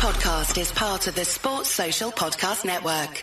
podcast is part of the Sports Social Podcast Network.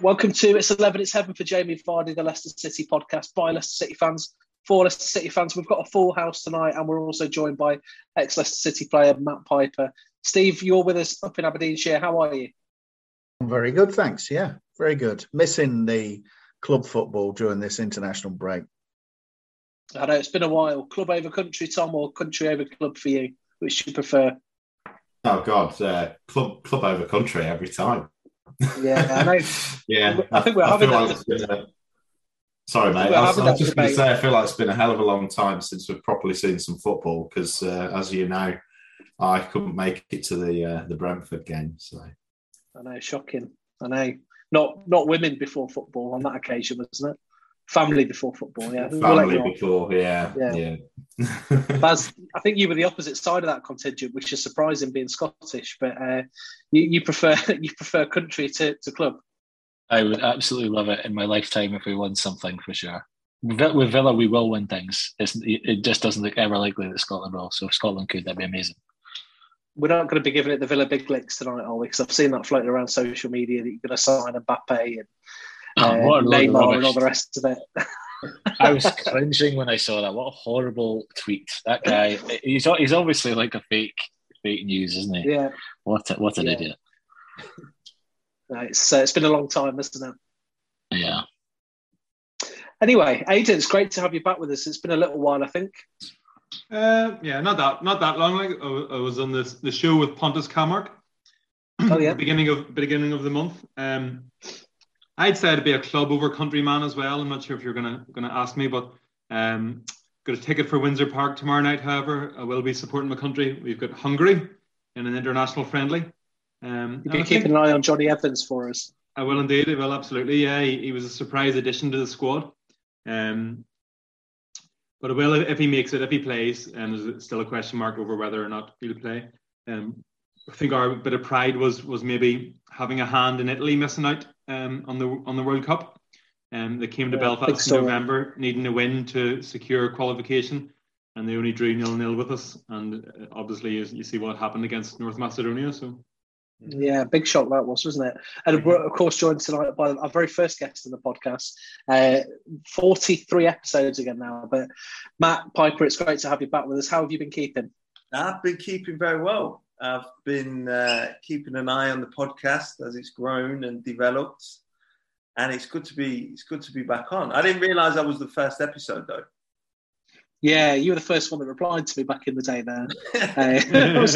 Welcome to It's 11, It's Heaven for Jamie Vardy, the Leicester City podcast by Leicester City fans. For Leicester City fans, we've got a full house tonight and we're also joined by ex Leicester City player Matt Piper. Steve, you're with us up in Aberdeenshire. How are you? I'm very good, thanks. Yeah, very good. Missing the club football during this international break. I know it's been a while. Club over country, Tom, or country over club for you? Which do you prefer? Oh God, uh, club club over country every time. Yeah, I know. yeah, I think we're having that. like a- Sorry, mate. we're I was, I was just going to say, I feel like it's been a hell of a long time since we've properly seen some football because, uh, as you know, I couldn't make it to the uh, the Brentford game. So I know, shocking. I know. Not not women before football on that occasion, wasn't it? Family before football, yeah. We'll family before, yeah, Yeah. yeah. Baz, I think you were the opposite side of that contingent, which is surprising being Scottish. But uh, you, you prefer you prefer country to, to club. I would absolutely love it in my lifetime if we won something for sure. With Villa, we will win things. It's, it just doesn't look ever likely that Scotland will. So if Scotland could, that'd be amazing. We're not going to be giving it the Villa big licks tonight, are we? Because I've seen that floating around social media that you're going to sign Mbappe and Oh, uh, a load of Neymar and all the rest of it. I was cringing when I saw that. What a horrible tweet! That guy, he's he's obviously like a fake fake news, isn't he? yeah, What a, what an Yeah. idiot! No, it's uh, it's been a long time, isn't it? Yeah, Anyway, Aidan, it's great to have you back with us. It's been a little while, I think. Uh, yeah, not that not that long. Like I I was on this the show with Pontus Kamark. Oh yeah, beginning of beginning of the month. Um, I'd say I'd be a club over country man as well. I'm not sure if you're gonna gonna ask me, but um, got a ticket for Windsor Park tomorrow night. However, I will be supporting my country. We've got Hungary in an international friendly. Um, you've and been I keeping think- an eye on Jonny Evans for us. I will indeed. I will absolutely. Yeah, he, he was a surprise addition to the squad. Um, but will if he makes it, if he plays, and there's still a question mark over whether or not he'll play. Um, I think our bit of pride was was maybe having a hand in Italy missing out um, on the on the World Cup. Um, they came to Yeah, Belfast in. November, needing a win to secure qualification, and they only drew nil nil with us. And uh, obviously, you, you see what happened against North Macedonia. So Yeah, big shock that was, wasn't it? And we're of course joined tonight by our very first guest in the podcast. Uh, Forty-three episodes again now, but Matt Piper, it's great to have you back with us. How have you been keeping? I've been keeping very well. I've been uh, keeping an eye on the podcast as it's grown and developed, and it's good to be it's good to be back on. I didn't realise I was the first episode though. Yeah, you were the first one that replied to me back in the day. There, uh,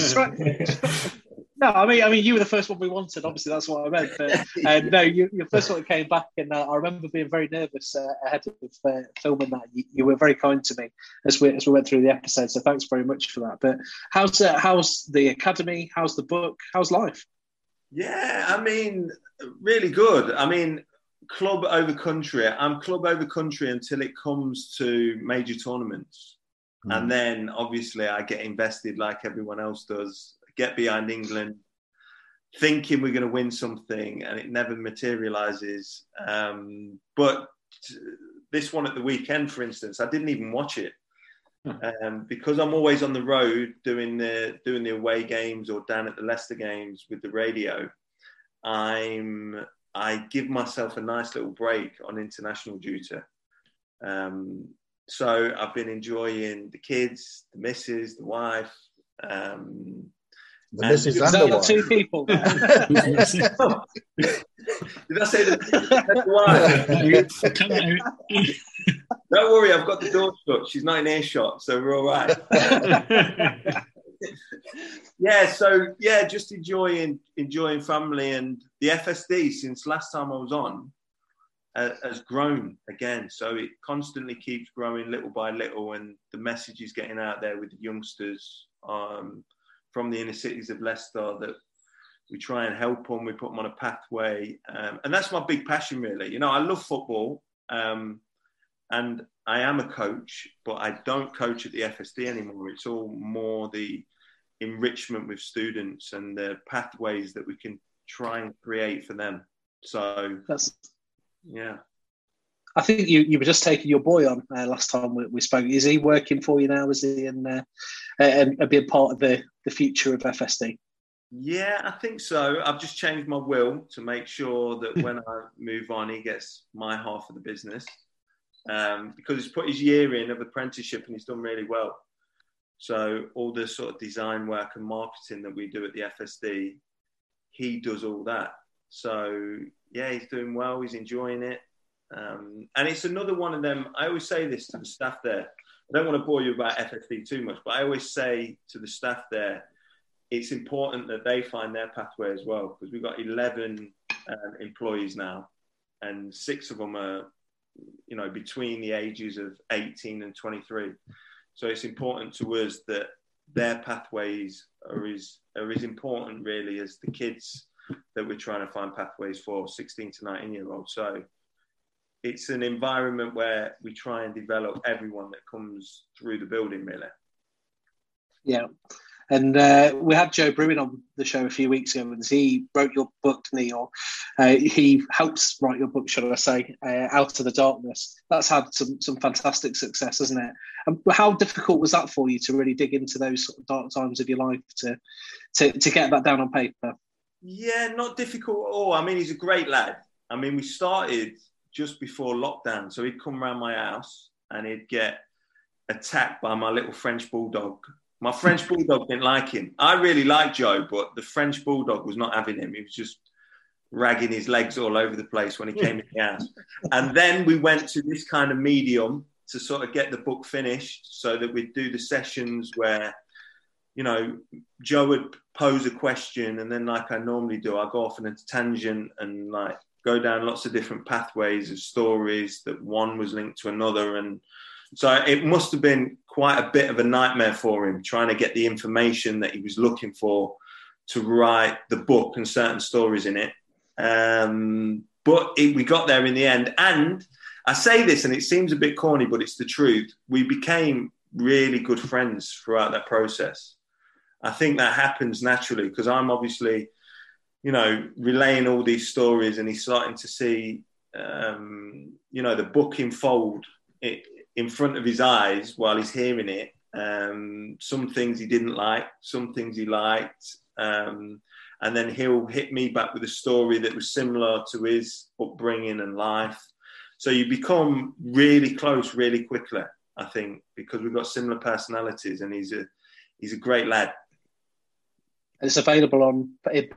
I was just right. No, I mean, I mean, you were the first one we wanted. Obviously, that's what I meant. But uh, no, you, you're the first one that came back, and uh, I remember being very nervous uh, ahead of uh, filming that. You, you were very kind to me as we as we went through the episode. So thanks very much for that. But how's uh, how's the academy? How's the book? How's life? Yeah, I mean, really good. I mean, club over country. I'm club over country until it comes to major tournaments. And then obviously I get invested like everyone else does, get behind England, thinking we're going to win something, and it never materializes. Um, but this one at the weekend, for instance, I didn't even watch it. Um, because I'm always on the road doing the doing the away games or down at the Leicester games with the radio. I'm I give myself a nice little break on international duty. Um, so I've been enjoying the kids, the missus, the wife. Um, The And- missus Is and that the the wife. two people? did I say the, the wife? Don't worry, I've got the door shut. She's not in earshot, so we're all right. yeah, so yeah, just enjoying enjoying family and the FSD since last time I was on uh, has grown again. So it constantly keeps growing little by little, and the message is getting out there with the youngsters um, from the inner cities of Leicester that we try and help them. We put them on a pathway, um, and that's my big passion, really. You know, I love football. Um, and I am a coach, but I don't coach at the FSD anymore. It's all more the enrichment with students and the pathways that we can try and create for them. So That's yeah. I think you, you were just taking your boy on uh, last time we, we spoke. Is he working for you now? Is he in uh, and, and being part of the, the future of FSD? Yeah, I think so. I've just changed my will to make sure that when I move on, he gets my half of the business um, because he's put his year in of apprenticeship and he's done really well. So all the sort of design work and marketing that we do at the FSD, he does all that. So yeah, he's doing well. He's enjoying it. Um, and it's another one of them. I always say this to the staff there. I don't want to bore you about FSD too much, but I always say to the staff there, it's important that they find their pathway as well because we've got 11 um, employees now, and six of them are, you know, between the ages of 18 and 23. So it's important to us that their pathways are as are as important really as the kids that we're trying to find pathways for 16 to 19 year olds. So it's an environment where we try and develop everyone that comes through the building, really. Yeah. And uh, we had Joe Brewin on the show a few weeks ago, and he wrote your book, Neil. Uh, he helps write your book, should I say, uh, Out of the Darkness. That's had some some fantastic success, hasn't it? And how difficult was that for you to really dig into those sort of dark times of your life to to, to get that down on paper? Yeah, not difficult at all. I mean, he's a great lad. I mean, we started just before lockdown, so he'd come around my house and he'd get attacked by my little French bulldog my French bulldog didn't like him. I really liked Joe, but the French bulldog was not having him. He was just ragging his legs all over the place when he came in the house. And then we went to this kind of medium to sort of get the book finished so that we'd do the sessions where, you know, Joe would pose a question and then, like I normally do, I go off on a tangent and like go down lots of different pathways of stories that one was linked to another. And so it must have been quite a bit of a nightmare for him trying to get the information that he was looking for to write the book and certain stories in it. Um, but it, we got there in the end. And I say this, and it seems a bit corny, but it's the truth. We became really good friends throughout that process. I think that happens naturally because I'm obviously, you know, relaying all these stories, and he's starting to see, um, you know, the book unfold in front of his eyes while he's hearing it. Um, some things he didn't like, some things he liked. Um, and then he'll hit me back with a story that was similar to his upbringing and life. So you become really close really quickly, I think, because we've got similar personalities and he's a he's a great lad. It's available on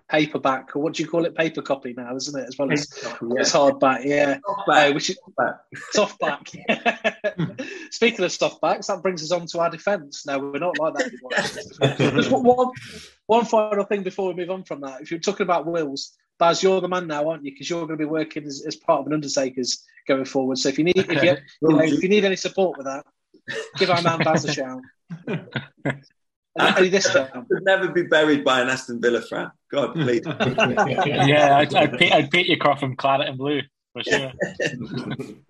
paperback, or what do you call it? Paper copy now, isn't it? As well as yeah. it's hardback, yeah. Softback. Uh, which is, softback. Speaking of softbacks, that brings us on to our defence. No, we're not like that anymore. Just one, one final thing before we move on from that. If you're talking about wills, Baz, you're the man now, aren't you? Because you're going to be working as, as, part of an Undertakers going forward. So if you need if you, you know, if you need any support with that, give our man Baz a shout. I this time. could never be buried by an Aston Villa fan. God, please. yeah, I'd, I'd, paint, I'd paint your coffin claret and blue for sure.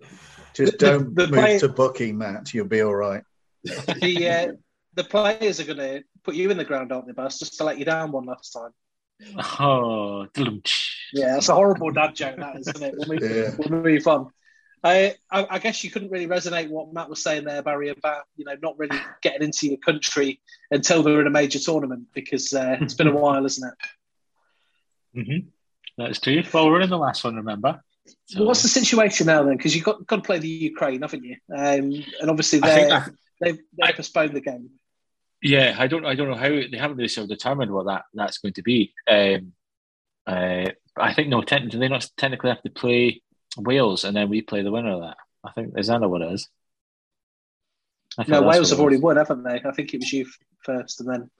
Just don't the, the move play- to booking, Matt. You'll be all right. The uh, the players are going to put you in the ground, aren't they, Buzz? Just to let you down one last time. Oh, yeah, that's a horrible dad joke, that isn't it? We'll move, yeah. we'll move on. I, I, guess you couldn't really resonate what Matt was saying there, Barry, about you know not really getting into your country until they're in a major tournament because uh, it's been a while, isn't it? Mm-hmm. That's true. Well, we're in the last one, remember? So. What's the situation now then? Because you've got, got to play the Ukraine, haven't you? Um, and obviously they they've, they've postponed the game. Yeah, I don't I don't know how they haven't really sort of determined what that that's going to be. Um, uh, I think no, te- do they not technically have to play Wales, and then we play the winner of that. I think is that what it is? No, Wales have already won, haven't they? I think it was you first, and then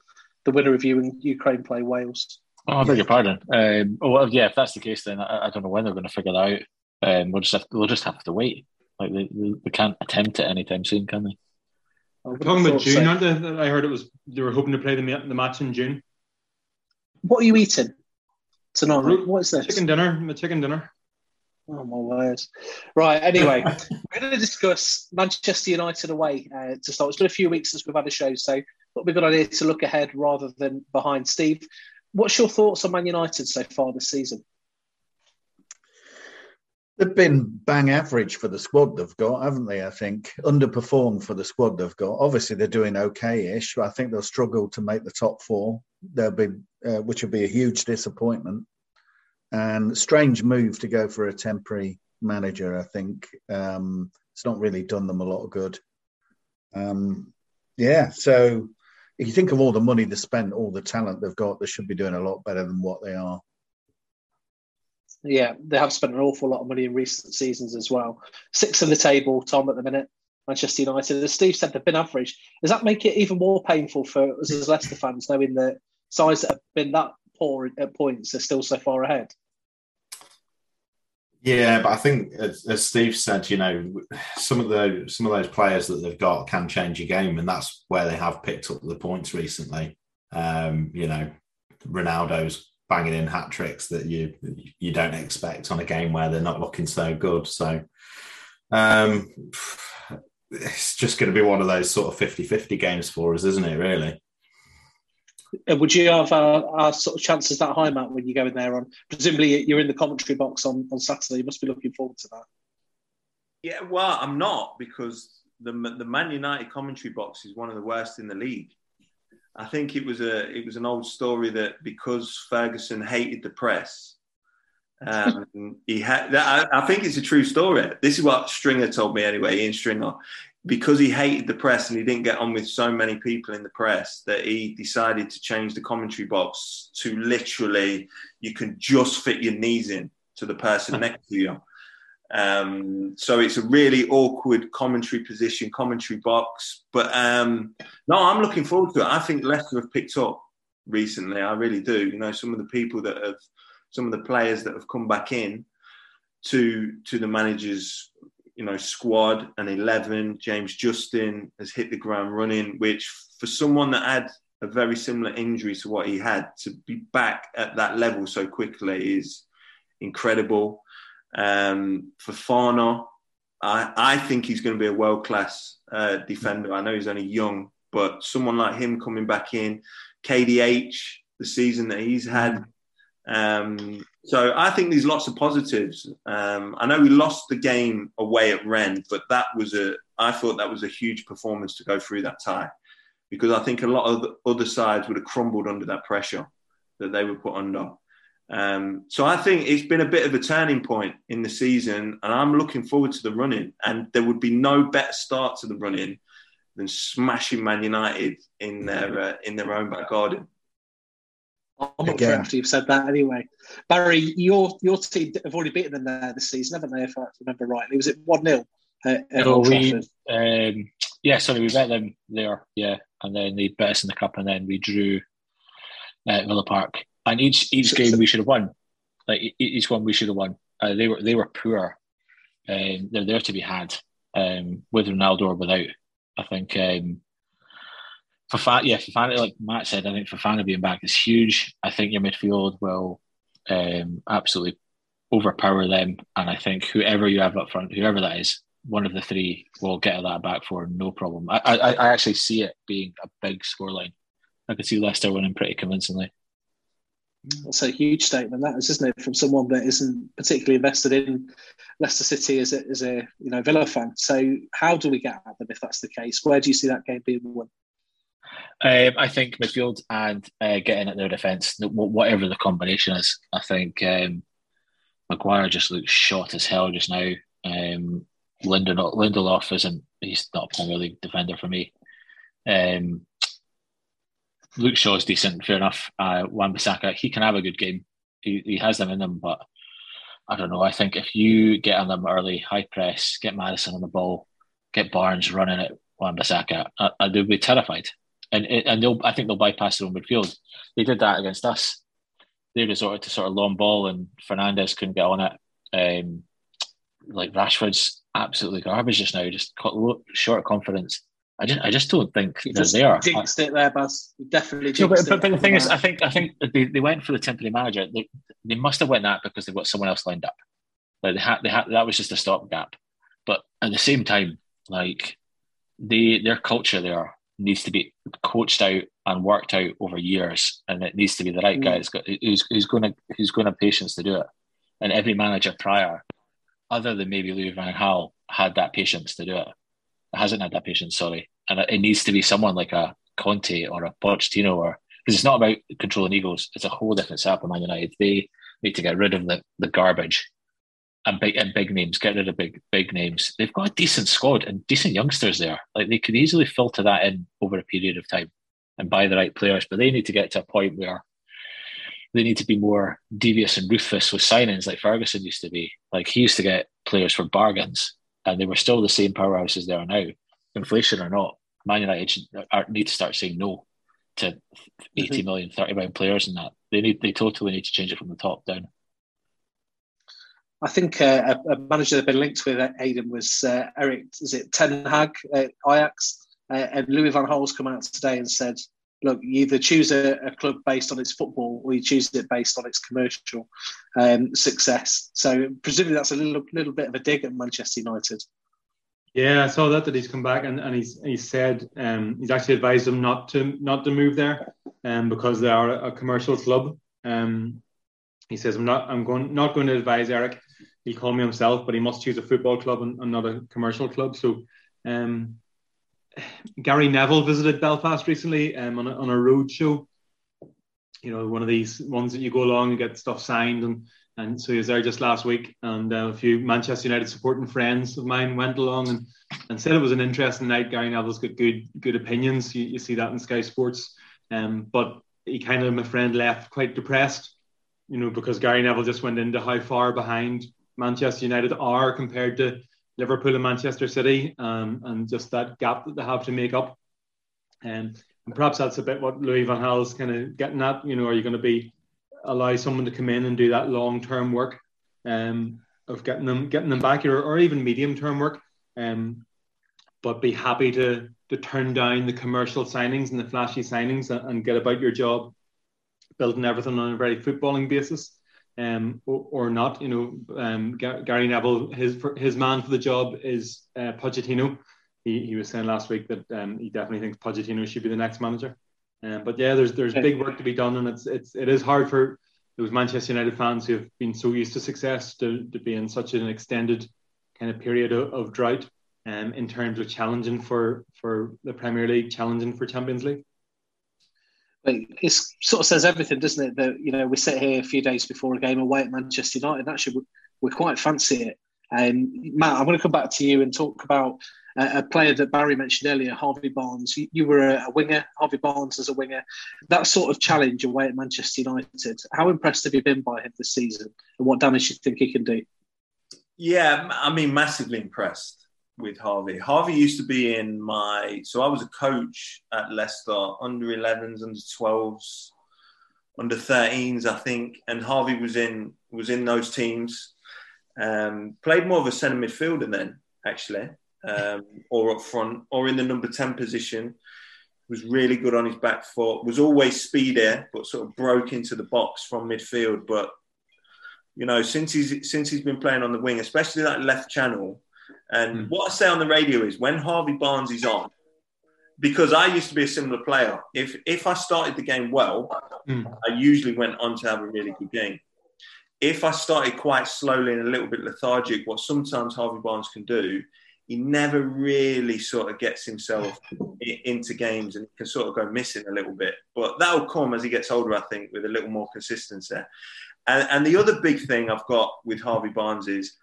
the winner of you and Ukraine play Wales. Oh, I beg your pardon. Um, oh, well, yeah, if that's the case, then I, I don't know when they're going to figure that out. Um, we'll just have to, we'll just have to wait. Like they, they, they can't attempt it anytime soon, can they? talking about June, aren't they? I heard it was they were hoping to play the, the match in June. What are you eating tonight? What is this? Chicken dinner. The chicken dinner. Oh my word! Right. Anyway, we're going to discuss Manchester United away uh, to start. It's been a few weeks since we've had a show, so it'll be a good idea to look ahead rather than behind. Steve, what's your thoughts on Man United so far this season? They've been bang average for the squad they've got, haven't they? I think underperformed for the squad they've got. Obviously, they're doing okay-ish. But I think they'll struggle to make the top four. They'll be, uh, which would be a huge disappointment. And strange move to go for a temporary manager. I think um, it's not really done them a lot of good. Um, yeah, so if you think of all the money they spent, all the talent they've got, they should be doing a lot better than what they are. Yeah, they have spent an awful lot of money in recent seasons as well. Six in the table, Tom, at the minute. Manchester United, as Steve said, they've been average. Does that make it even more painful for us as Leicester fans, knowing that sides that have been that poor at points they're still so far ahead? Yeah, but I think as, as, Steve said, you know, some of the some of those players that they've got can change a game, and that's where they have picked up the points recently. Um, you know, Ronaldo's banging in hat tricks that you you don't expect on a game where they're not looking so good. So um, it's just going to be one of those sort of 50-50 games for us, isn't it? Really. Uh, would you have uh, our sort of chances that high, Matt, when you go in there on? Presumably, you're in the commentary box on, on Saturday. You must be looking forward to that. Yeah, well, I'm not because the the Man United commentary box is one of the worst in the league. I think it was a it was an old story that because Ferguson hated the press, um, he had. I, I, think it's a true story. This is what Stringer told me anyway. Ian Stringer, because he hated the press and he didn't get on with so many people in the press, that he decided to change the commentary box to literally you can just fit your knees in to the person next to you. Um, so it's a really awkward commentary position, commentary box. But um, no, I'm looking forward to it. I think Leicester have picked up recently. I really do. You know, some of the people that have, some of the players that have come back in to to the managers, you know, squad and eleven. James Justin has hit the ground running, which for someone that had a very similar injury to what he had to be back at that level so quickly is incredible. Um, Fofana, I, I think he's going to be a world class uh, defender. I know he's only young, but someone like him coming back in, KDH, the season that he's had. Um, so I think there's lots of positives. Um, I know we lost the game away at Rennes, but that was a I thought that was a huge performance to go through that tie because I think a lot of other sides would have crumbled under that pressure that they were put under. Um, so I think it's been a bit of a turning point in the season, and I'm looking forward to the running. And there would be no better start to the running than smashing Man United in their uh, in their own back garden. I'm not sure after you've said that anyway. Barry, your your team have already beaten them there this season, haven't they? If I remember rightly, was it one 0 no, we um, yeah, sorry, we bet them there, yeah, and then they bet us in the cup, and then we drew at Villa Park and each each game we should have won. Like each one we should have won. Uh, they were they were poor. Um, they're there to be had um, with Ronaldo or without. I think um, Fofana, yeah, Fofana, like Matt said, I think Fofana being back is huge. I think your midfield will um, absolutely overpower them, and I think whoever you have up front, whoever that is, one of the three will get that back for no problem. I, I, I actually see it being a big scoreline. I could see Leicester winning pretty convincingly. That's a huge statement, that is, isn't it, from someone that isn't particularly invested in Leicester City as a, as a you know Villa fan. So, how do we get at them if that's the case? Where do you see that game being won? Um, I think midfield and uh, getting at their defence, whatever the combination is. I think um, Maguire just looks shot as hell just now. Um, Lindelof, Lindelof isn't, he's not a Premier League defender for me. Um, Luke Shaw's decent, fair enough. Uh, Wan-Bissaka, he can have a good game. He, he has them in them, but I don't know. I think if you get on them early, high press, get Maddison on the ball, get Barnes running at Wan-Bissaka, uh, uh, they'll be terrified. And and they'll, I think they'll bypass their own midfield. They did that against us. They resorted to sort of long ball, and Fernandes couldn't get on it. Um, like Rashford's absolutely garbage just now, just short of confidence. I just, I just don't think you just they are. Jinxed it there, Buzz. definitely jinxed no, but, but, but, the thing is, I think, I think they, they went for the temporary manager. They, they must have went that because they've got someone else lined up. Like they had, they had that was just a stopgap. But at the same time, like they their culture there needs to be coached out and worked out over years, and it needs to be the right guy mm. who's, got, who's, who's going to who's going to have patience to do it. And every manager prior, other than maybe Louis Van Gaal, had that patience to do it. It hasn't had that patience, sorry, and it, it needs to be someone like a Conte or a Pochettino, or because it's not about controlling egos. It's a whole different setup of Man United. They need to get rid of the, the garbage and big and big names, get rid of big big names. They've got a decent squad and decent youngsters there. Like they could easily filter that in over a period of time and buy the right players, but they need to get to a point where they need to be more devious and ruthless with signings like Ferguson used to be. Like he used to get players for bargains and they were still the same powerhouses they are now, inflation or not. Man United should, are, need to start saying no to 80 mm-hmm. million, 30 million players and that. They need they totally need to change it from the top down. I think uh, a, manager that had been linked with Aiden, was uh, Erik, is it Ten Hag at Ajax? Uh, and Louis Van Gaal's come out today and said, look, you either choose a, a, club based on its football or you choose it based on its commercial um, success. So presumably that's a little little bit of a dig at Manchester United. Yeah, I saw that that he's come back and, and he's he said um, he's actually advised them not to not to move there, um, because they are a commercial club. Um, he says I'm not I'm going not going to advise Erik. He'll call me himself, but he must choose a football club and, and not a commercial club. So, um, Gary Neville visited Belfast recently um, on a, on a road show. You know, one of these ones that you go along and get stuff signed, and and so he was there just last week. And uh, a few Manchester United supporting friends of mine went along and, and said it was an interesting night. Gary Neville's got good good opinions. You, you see that in Sky Sports. Um, but he kind of, my friend, left quite depressed you know, because Gary Neville just went into how far behind Manchester United are compared to Liverpool and Manchester City, um, and just that gap that they have to make up. Um, and perhaps that's a bit what Louis Van Gaal's kind of getting at. You know, are you going to be allow someone to come in and do that long term work um, of getting them getting them back, or, or even medium term work, um, but be happy to to turn down the commercial signings and the flashy signings and, and get about your job building everything on a very footballing basis, um, or, or not. You know, um, Gary Neville, his his man for the job is uh, Pochettino. He, he was saying last week that um, he definitely thinks Pochettino should be the next manager. Um, but yeah, there's there's big work to be done, and it's it's it is hard for those Manchester United fans who have been so used to success to, to be in such an extended kind of period of, of drought um, in terms of challenging for for the Premier League, challenging for Champions League it sort of says everything, doesn't it? That you know we sit here a few days before a game away at Manchester United. Actually, we, quite fancy it. And Matt, I'm going to come back to you and talk about a, a player that Barry mentioned earlier, Harvey Barnes. You, you were a, a, winger, Harvey Barnes as a winger. That sort of challenge away at Manchester United. How impressed have you been by him this season, and what damage do you think he can do? Yeah, I mean, massively impressed with Harvey. Harvey used to be in my so I was a coach at Leicester under 11s, under 12s, under 13s, I think, and Harvey was in was in those teams. Um, played more of a centre midfielder then, actually, um, or up front, or in the number 10 position. Was really good on his back foot. Was always speedy, but sort of broke into the box from midfield. But you know, since he's since he's been playing on the wing, especially that left channel, and mm. what I say on the radio is when Harvey Barnes is on, because I used to be a similar player. If if I started the game well, mm. I usually went on to have a really good game. If I started quite slowly and a little bit lethargic, what sometimes Harvey Barnes can do, he never really sort of gets himself into games and can sort of go missing a little bit. But that'll come as he gets older, I think, with a little more consistency. And, and the other big thing I've got with Harvey Barnes is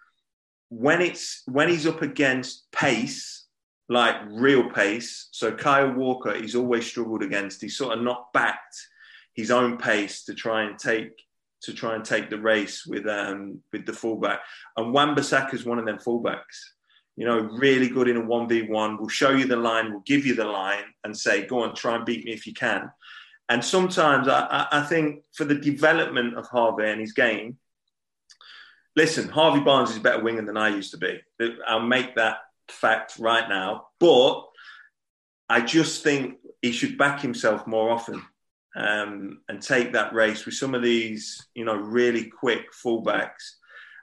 when it's when he's up against pace, like real pace. So Kyle Walker, he's always struggled against. He's sort of not backed his own pace to try and take to try and take the race with um with the fullback. And Wan-Bissaka is one of them fullbacks. You know, really good in a one v one. We'll show you the line. We'll give you the line and say, "Go on, try and beat me if you can." And sometimes I, I think for the development of Harvey and his game, listen, Harvey Barnes is a better winger than I used to be. I'll make that fact right now. But I just think he should back himself more often um, and take that race with some of these, you know, really quick fullbacks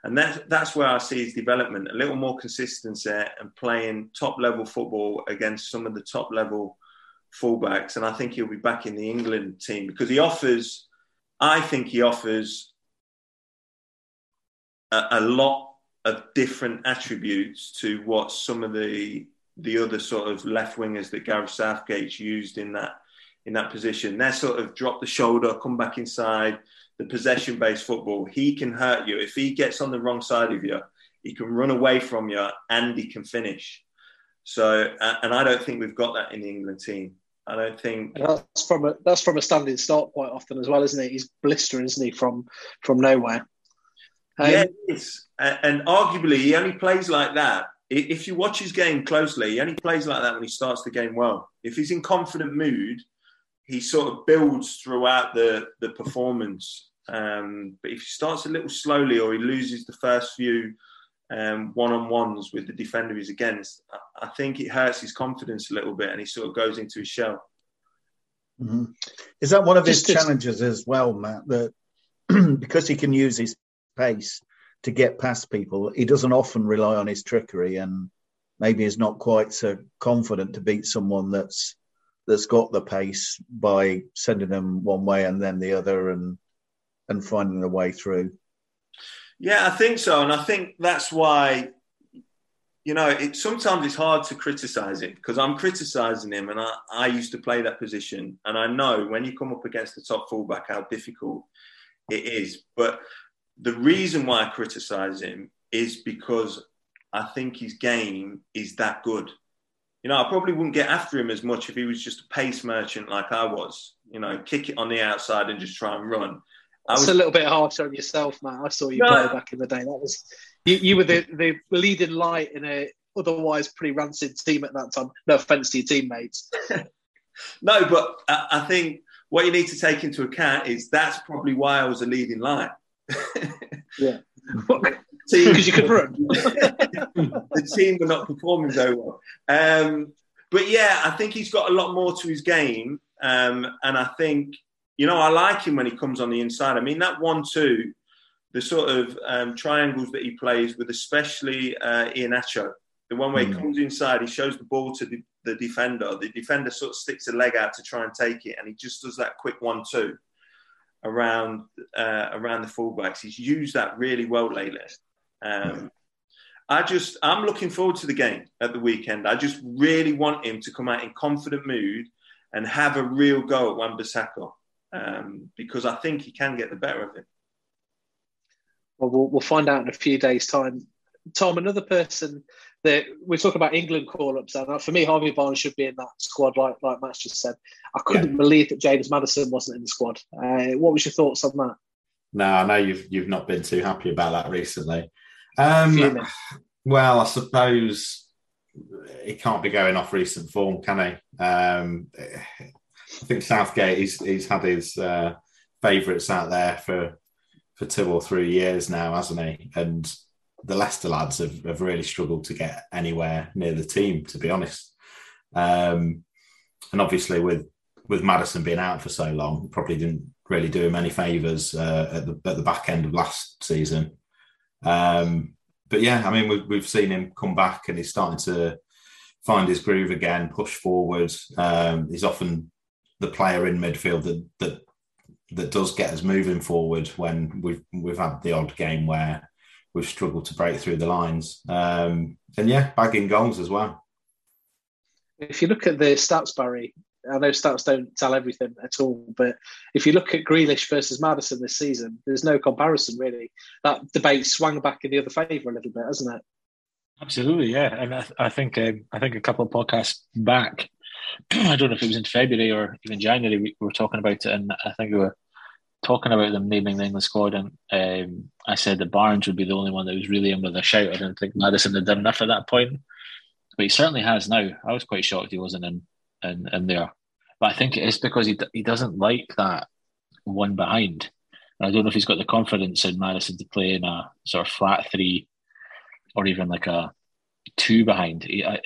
And that, that's where I see his development a little more consistency and playing top level football against some of the top level fullbacks. And I think he'll be back in the England team because he offers, I think he offers a, a lot of different attributes to what some of the the other sort of left wingers that Gareth Southgate's used in that in that position. They're sort of drop the shoulder, come back inside, the possession based football. He can hurt you if he gets on the wrong side of you. He can run away from you and he can finish. So, and I don't think we've got that in the England team. I don't think that's from a that's from a standing start quite often as well, isn't it? He's blistering, isn't he, from from nowhere? Um, yeah, and arguably he only plays like that. If you watch his game closely, he only plays like that when he starts the game well. If he's in confident mood, he sort of builds throughout the the performance. Um, but if he starts a little slowly or he loses the first few um, one-on-ones with the defender he's against, I think it hurts his confidence a little bit, and he sort of goes into his shell. Mm-hmm. Is that one of his Just challenges as well, Matt? That because he can use his pace to get past people, he doesn't often rely on his trickery, and maybe is not quite so confident to beat someone that's that's got the pace by sending them one way and then the other, and and finding a way through. Yeah, I think so, and I think that's why you know it, sometimes it's hard to criticize him because I'm criticizing him, and I, I used to play that position, and I know when you come up against the top fullback how difficult it is. But the reason why I criticize him is because I think his game is that good. You know, I probably wouldn't get after him as much if he was just a pace merchant like I was. You know, kick it on the outside and just try and run. That's was, a little bit harsh on yourself, man. I saw you no. play back in the day. That was you, you were the, the leading light in a otherwise pretty rancid team at that time. No offense to your teammates. no, but I, I think what you need to take into account is that's probably why I was a leading light. Yeah. Because you could run. the team were not performing very well. Um, but yeah, I think he's got a lot more to his game. Um, and I think you know, I like him when he comes on the inside. I mean, that one-two, the sort of um, triangles that he plays with, especially uh, Iheanacho, the one where mm. he comes inside, he shows the ball to the, the, defender. The defender sort of sticks a leg out to try and take it, and he just does that quick one-two around uh, around the fullbacks. He's used that really well lately. Um, I just, I'm looking forward to the game at the weekend. I just really want him to come out in confident mood and have a real go at Wan-Bissaka um, because I think he can get the better of him. Well, well, we'll find out in a few days' time. Tom, another person that we talk about England call-ups, and for me, Harvey Barnes should be in that squad, like like Matt just said. I couldn't yeah. believe that James Maddison wasn't in the squad. Uh, what was your thoughts on that? No, I know you've you've not been too happy about that recently. Um, well, I suppose he can't be going off recent form, can he? Um, I think Southgate he's he's had his uh, favourites out there for for two or three years now, hasn't he? And the Leicester lads have, have really struggled to get anywhere near the team, to be honest. Um, and obviously, with with Maddison being out for so long, probably didn't really do him any favours uh, at the at the back end of last season. Um, but yeah, I mean, we've we've seen him come back, and he's starting to find his groove again, push forward. Um, he's often the player in midfield that that that does get us moving forward when we've we've had the odd game where we've struggled to break through the lines. Um, and yeah, bagging goals as well. If you look at the stats, Barry, I know stats don't tell everything at all, but if you look at Grealish versus Maddison this season, there's no comparison really. That debate swung back in the other favour a little bit, hasn't it? Absolutely, yeah. And I, I think um, I think a couple of podcasts back, I don't know if it was in February or even January, we were talking about it, and I think we were talking about them naming the England squad, and um, I said that Barnes would be the only one that was really in with a shout. I didn't think Maddison had done enough at that point, but he certainly has now. I was quite shocked he wasn't in in, in there, but I think it's because he he doesn't like that one behind. And I don't know if he's got the confidence in Maddison to play in a sort of flat three, or even like a two behind. He, I,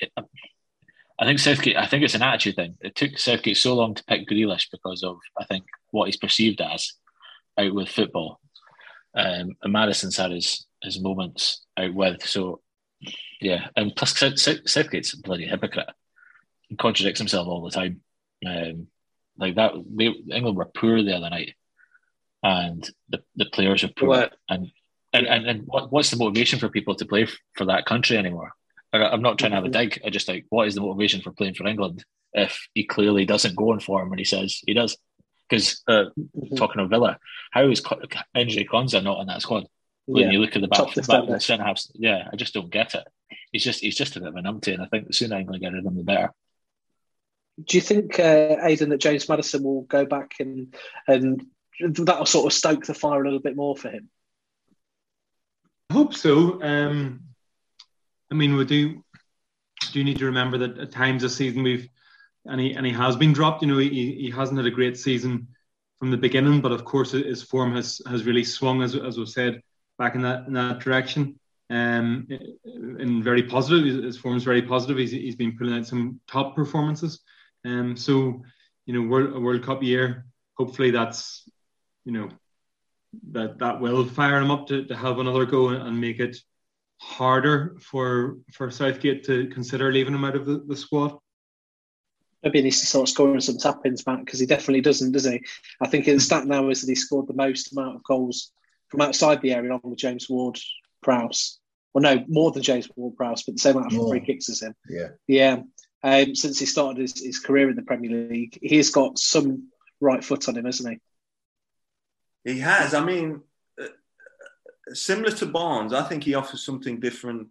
I think Southgate. I think it's an attitude thing. It took Southgate so long to pick Grealish because of I think what he's perceived as out with football. Um, and Maddison's had his his moments out with. So yeah, and plus Southgate's a bloody hypocrite. He contradicts himself all the time. Um, like that, they, England were poor the other night, and the, the players are poor. And and, and, and what, what's the motivation for people to play for that country anymore? I'm not trying to have a dig. I just like, what is the motivation for playing for England if he clearly doesn't go in form when he says he does? Because uh, mm-hmm. talking of Villa, how is Ezri Konsa not in that squad? When yeah. you look at the back, back the centre half, yeah, I just don't get it. He's just he's just a bit of a numpty, and I think the sooner England get rid of him, the better. Do you think, uh, Aidan, that James Maddison will go back and and that'll sort of stoke the fire a little bit more for him? I hope so. Um, I mean, we do do need to remember that at times this season we've and he and he has been dropped. You know, he, he hasn't had a great season from the beginning, but of course his form has has really swung as as we've said back in that in that direction. Um, and very positive. His form is very positive. He's, he's been putting out some top performances. Um, so you know, World, a World Cup year. Hopefully, that's you know that that will fire him up to, to have another go and make it harder for for Southgate to consider leaving him out of the, the squad. Maybe he needs to start scoring some tap ins back because he definitely doesn't, does he? I think the stat now is that he scored the most amount of goals from outside the area along with James Ward Prowse. Well, no, more than James Ward Prowse, but the same amount of more. free kicks as him. Yeah. Yeah. Um, since he started his, his career in the Premier League, he's got some right foot on him, hasn't he? He has. I mean, uh, similar to Barnes, I think he offers something different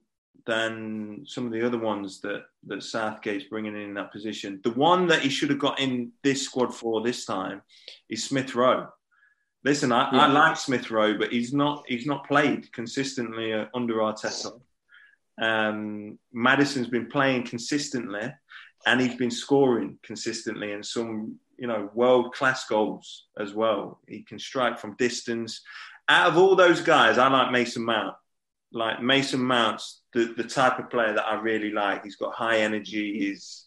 than some of the other ones that that Southgate's bringing in, that position. The one that he should have got in this squad for this time is Smith Rowe. Listen, I, yeah. I like Smith Rowe, but he's not he's not played consistently uh, under Arteta. Um, Maddison's been playing consistently, and he's been scoring consistently, and some you know world class goals as well. He can strike from distance. Out of all those guys, I like Mason Mount. Like Mason Mount's the, the type of player that I really like. He's got high energy. He's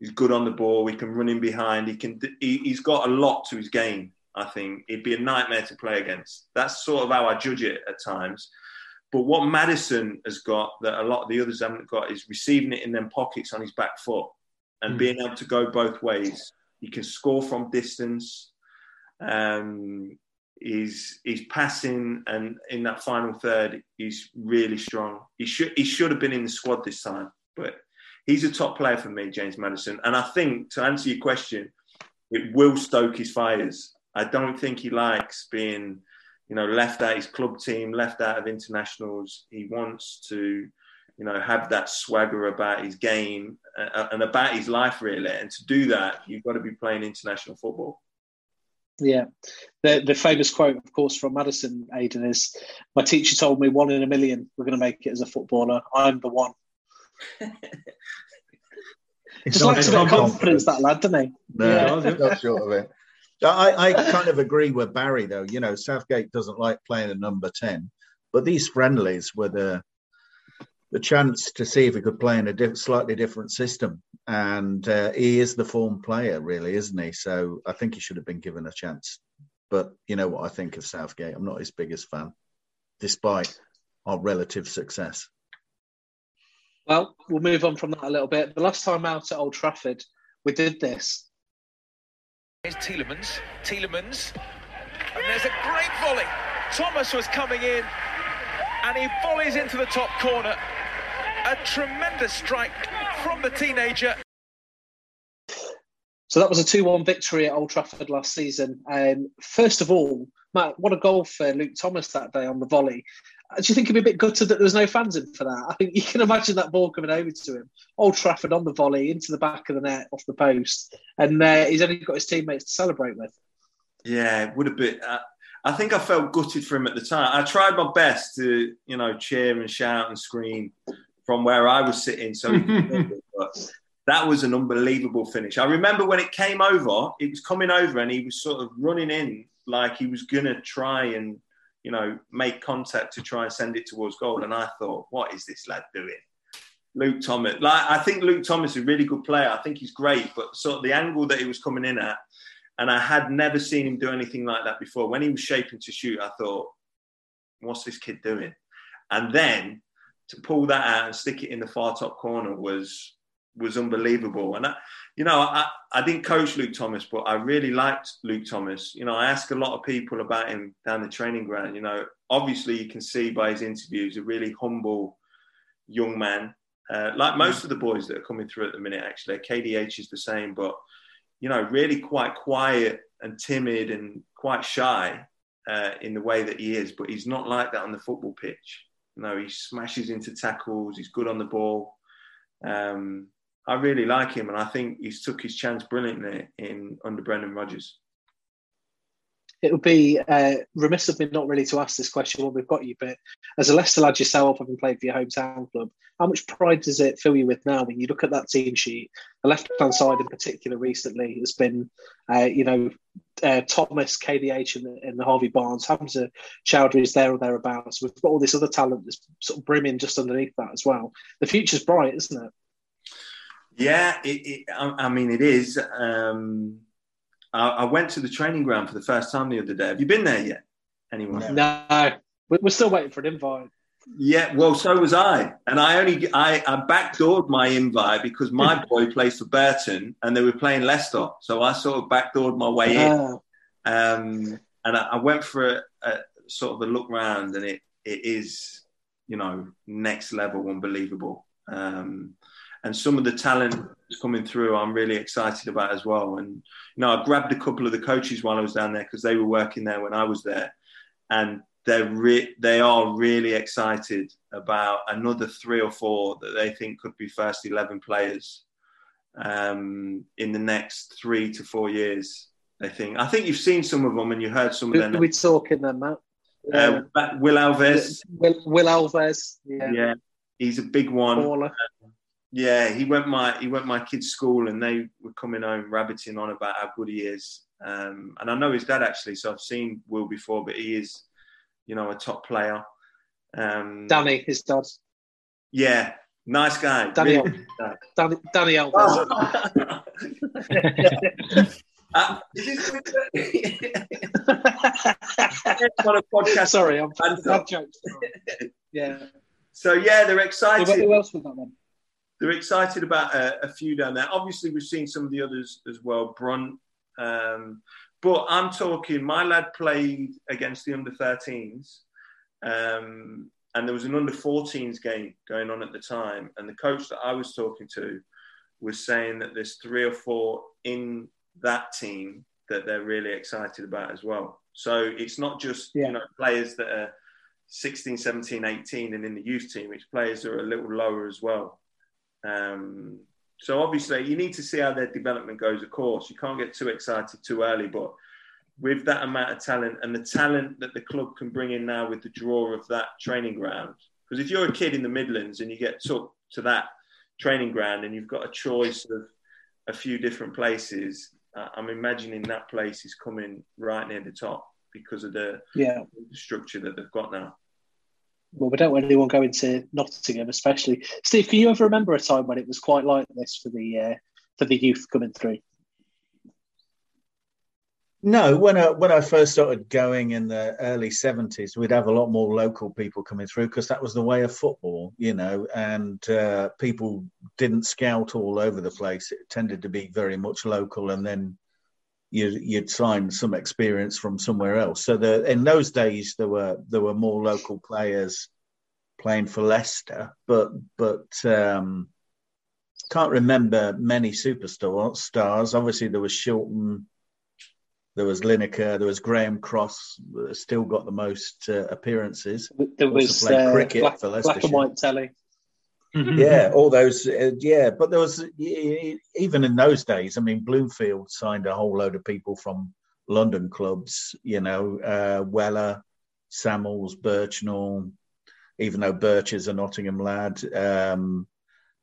he's good on the ball. He can run in behind. He can. He, he's got a lot to his game. I think it'd be a nightmare to play against. That's sort of how I judge it at times. But what Maddison has got that a lot of the others haven't got is receiving it in them pockets on his back foot and mm. being able to go both ways. He can score from distance. Um, he's he's passing, and in that final third, he's really strong. He should he should have been in the squad this time, but he's a top player for me, James Maddison. And I think to answer your question, it will stoke his fires. I don't think he likes being, you know, left out his club team, left out of internationals. He wants to, you know, have that swagger about his game uh, and about his life, really. And to do that, you've got to be playing international football. Yeah, the the famous quote, of course, from Maddison Aiden is, "My teacher told me one in a million we're going to make it as a footballer. I'm the one." Just likes a bit of confidence, that lad, doesn't he? No, yeah. not sure of it. I, I kind of agree with Barry, though. You know, Southgate doesn't like playing a number 10, but these friendlies were the the chance to see if he could play in a diff- slightly different system. And uh, he is the form player, really, isn't he? So I think he should have been given a chance. But you know what I think of Southgate? I'm not his biggest fan, despite our relative success. Well, we'll move on from that a little bit. The last time out at Old Trafford, we did this. Here's Tielemans. Tielemans. And there's a great volley. Thomas was coming in and he volleys into the top corner. A tremendous strike from the teenager. So that was a 2 1 victory at Old Trafford last season. Um, first of all, Matt, what a goal for Luke Thomas that day on the volley. Do you think he'd be a bit gutted that there was no fans in for that? I think you can imagine that ball coming over to him. Old Trafford on the volley into the back of the net off the post, and uh, he's only got his teammates to celebrate with. Yeah, it would have been. Uh, I think I felt gutted for him at the time. I tried my best to, you know, cheer and shout and scream from where I was sitting, so that was an unbelievable finish. I remember when it came over, it was coming over, and he was sort of running in like he was gonna try and you know, make contact to try and send it towards goal. And I thought, what is this lad doing? Luke Thomas. Like I think Luke Thomas is a really good player. I think he's great, but sort of the angle that he was coming in at, and I had never seen him do anything like that before. When he was shaping to shoot, I thought, what's this kid doing? and then to pull that out and stick it in the far top corner was was unbelievable. And I, you know, I, I didn't coach Luke Thomas, but I really liked Luke Thomas. You know, I ask a lot of people about him down the training ground. You know, obviously you can see by his interviews a really humble young man, uh, like most of the boys that are coming through at the minute. Actually, KDH is the same, but you know, really quite quiet and timid and quite shy uh, in the way that he is. But he's not like that on the football pitch. You know, he smashes into tackles. He's good on the ball. Um, I really like him, and I think he's took his chance brilliantly in under Brendan Rodgers. It would be uh, remiss of me not really to ask this question when we've got you, but as a Leicester lad yourself, having played for your hometown club, how much pride does it fill you with now when you look at that team sheet? The left hand side, in particular, recently has been, uh, you know, uh, Thomas, KDH, and, and Harvey Barnes, Hamza Choudhury is there or thereabouts. We've got all this other talent that's sort of brimming just underneath that as well. The future's bright, isn't it? Yeah, it, it, I, I, mean, it is. Um, I, I, went to the training ground for the first time the other day. Have you been there yet? Anyone? No, we're still waiting for an invite. Yeah, well, so was I, and I only I, I backdoored my invite because my boy plays for Burton and they were playing Leicester, so I sort of backdoored my way in, oh. um, and I, I, went for a, a, sort of a look round, and it it is you know next level, unbelievable. Um, and some of the talent coming through, I'm really excited about as well. And you know, I grabbed a couple of the coaches while I was down there because they were working there when I was there, and they're re- they are really excited about another three or four that they think could be first eleven players um, in the next three to four years. I think. I think you've seen some of them and you heard some of them. we talking then, Matt? Uh, Will Alves. Will, Will Alves. Yeah. yeah. he's a big one. Yeah, he went my he went my kids' school, and they were coming home rabbiting on about how good he is. Um, and I know his dad actually, so I've seen Will before, but he is, you know, a top player. Um, Danny, his dad. Yeah, nice guy. Danny, really Danny, Danny Alves. uh, podcast. Sorry, I'm, I'm jokes. Yeah. So yeah, they're excited. Who else was that then? They're excited about a, a, few down there. Obviously, we've seen some of the others as well, Brunt. Um, but I'm talking, my lad played against the under 13s, um, and there was an under 14s game going on at the time. And the coach that I was talking to was saying that there's three or four in that team that they're really excited about as well. So it's not just yeah. you know players that are 16, 17, 18 and in the youth team, it's players that are a little lower as well. Um, so obviously, you need to see how their development goes. Of course, you can't get too excited too early, but with that amount of talent and the talent that the club can bring in now with the draw of that training ground, because if you're a kid in the Midlands and you get took to that training ground and you've got a choice of a few different places, uh, I'm imagining that place is coming right near the top because of the yeah. structure that they've got now well, we don't want anyone going to Nottingham, especially. Steve, can you ever remember a time when it was quite like this for the uh, for the youth coming through? No, when I when I first started going in the early seventies, we'd have a lot more local people coming through because that was the way of football, you know, and uh, people didn't scout all over the place. It tended to be very much local, and then you, you'd sign some experience from somewhere else. So the, in those days, there were there were more local players playing for Leicester, but but um, can't remember many superstar stars. Obviously, there was Shilton, there was Lineker, there was Graham Cross. Still got the most uh, appearances. There was uh, cricket black, for Black and white telly. Mm-hmm. yeah, all those, uh, yeah. But there was even in those days. I mean, Bloomfield signed a whole load of people from London clubs. You know, uh, Weller, Samuels, Birchenall. Even though Birch is a Nottingham lad, um,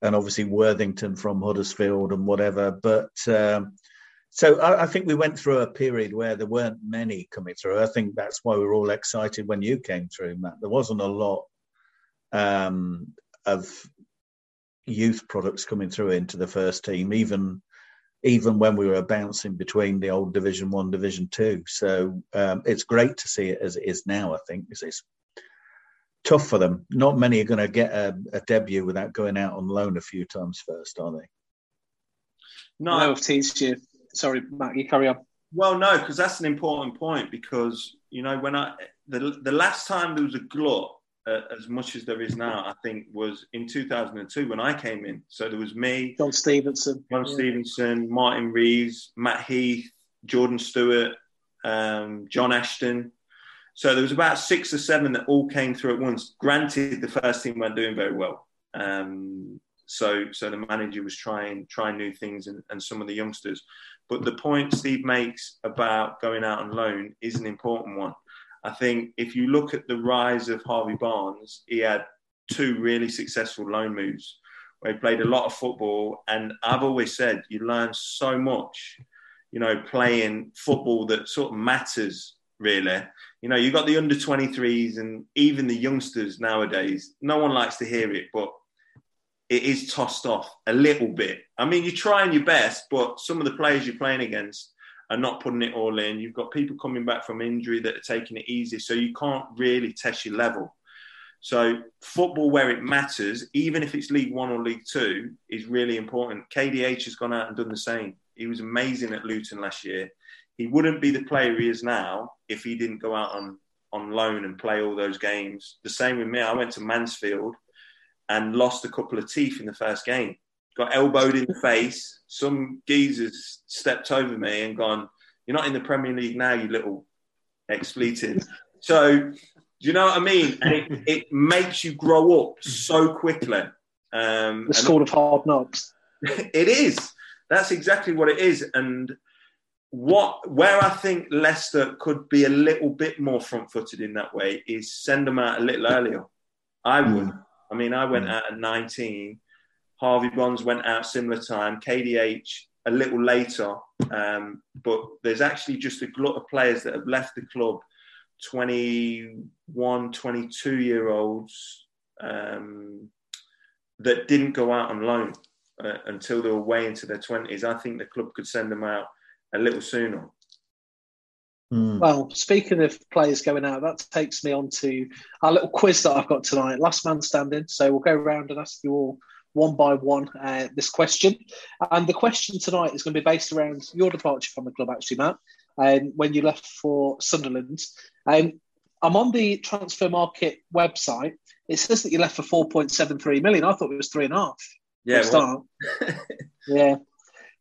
and obviously Worthington from Huddersfield and whatever. But um, so I, I, think we went through a period where there weren't many coming through. I think that's why we were all excited when you came through, Matt. There wasn't a lot um, of youth products coming through into the first team, even even when we were bouncing between the old Division One, Division Two. So um, it's great to see it as it is now. I think because it's tough for them. Not many are going to get a, a, debut without going out on loan a few times first, are they? No, I've teased you. Sorry, Matt, you carry on. Well, no, because that's an important point. Because you know, when I the the last time there was a glut uh, as much as there is now, I think was in 2002 when I came in. So there was me, John Stevenson, John yeah. Stevenson, Martin Rees, Matt Heath, Jordan Stewart, um, John Ashton. So there was about six or seven that all came through at once. Granted, the first team weren't doing very well. Um, so so the manager was trying trying new things and, and some of the youngsters. But the point Steve makes about going out on loan is an important one. I think if you look at the rise of Harvey Barnes, he had two really successful loan moves where he played a lot of football. And I've always said you learn so much, you know, playing football that sort of matters really. You know, you've got the under 23s and even the youngsters nowadays. No one likes to hear it, but it is tossed off a little bit. I mean, you're trying your best, but some of the players you're playing against are not putting it all in. You've got people coming back from injury that are taking it easy, so you can't really test your level. So football, where it matters, even if it's League One or League Two, is really important. KDH has gone out and done the same. He was amazing at Luton last year. He wouldn't be the player he is now if he didn't go out on on loan and play all those games. The same with me. I went to Mansfield and lost a couple of teeth in the first game got elbowed in the face. Some geezers stepped over me and gone, "You're not in the Premier League now, you little expletive." So, do you know what I mean? And it, it makes you grow up so quickly. Um, the school of hard knocks. it is. That's exactly what it is. And what where I think Leicester could be a little bit more front-footed in that way is send them out a little earlier. I would. Mm. I mean, I went mm. out at 19 Harvey Barnes went out similar time. KDH a little later, um, but there's actually just a glut of players that have left the club 21, 22 year olds um, that didn't go out on loan uh, until they were way into their 20s. I think the club could send them out a little sooner. Mm. Well, speaking of players going out, that takes me on to our little quiz that I've got tonight. Last man standing. So we'll go around and ask you all one by one uh, this question. And the question tonight is going to be based around your departure from the club, actually, Matt, um, when you left for Sunderland. Um, I'm on the transfer market website. It says that you left for 4.73 million. I thought it was three and a half. Yeah. Start. yeah.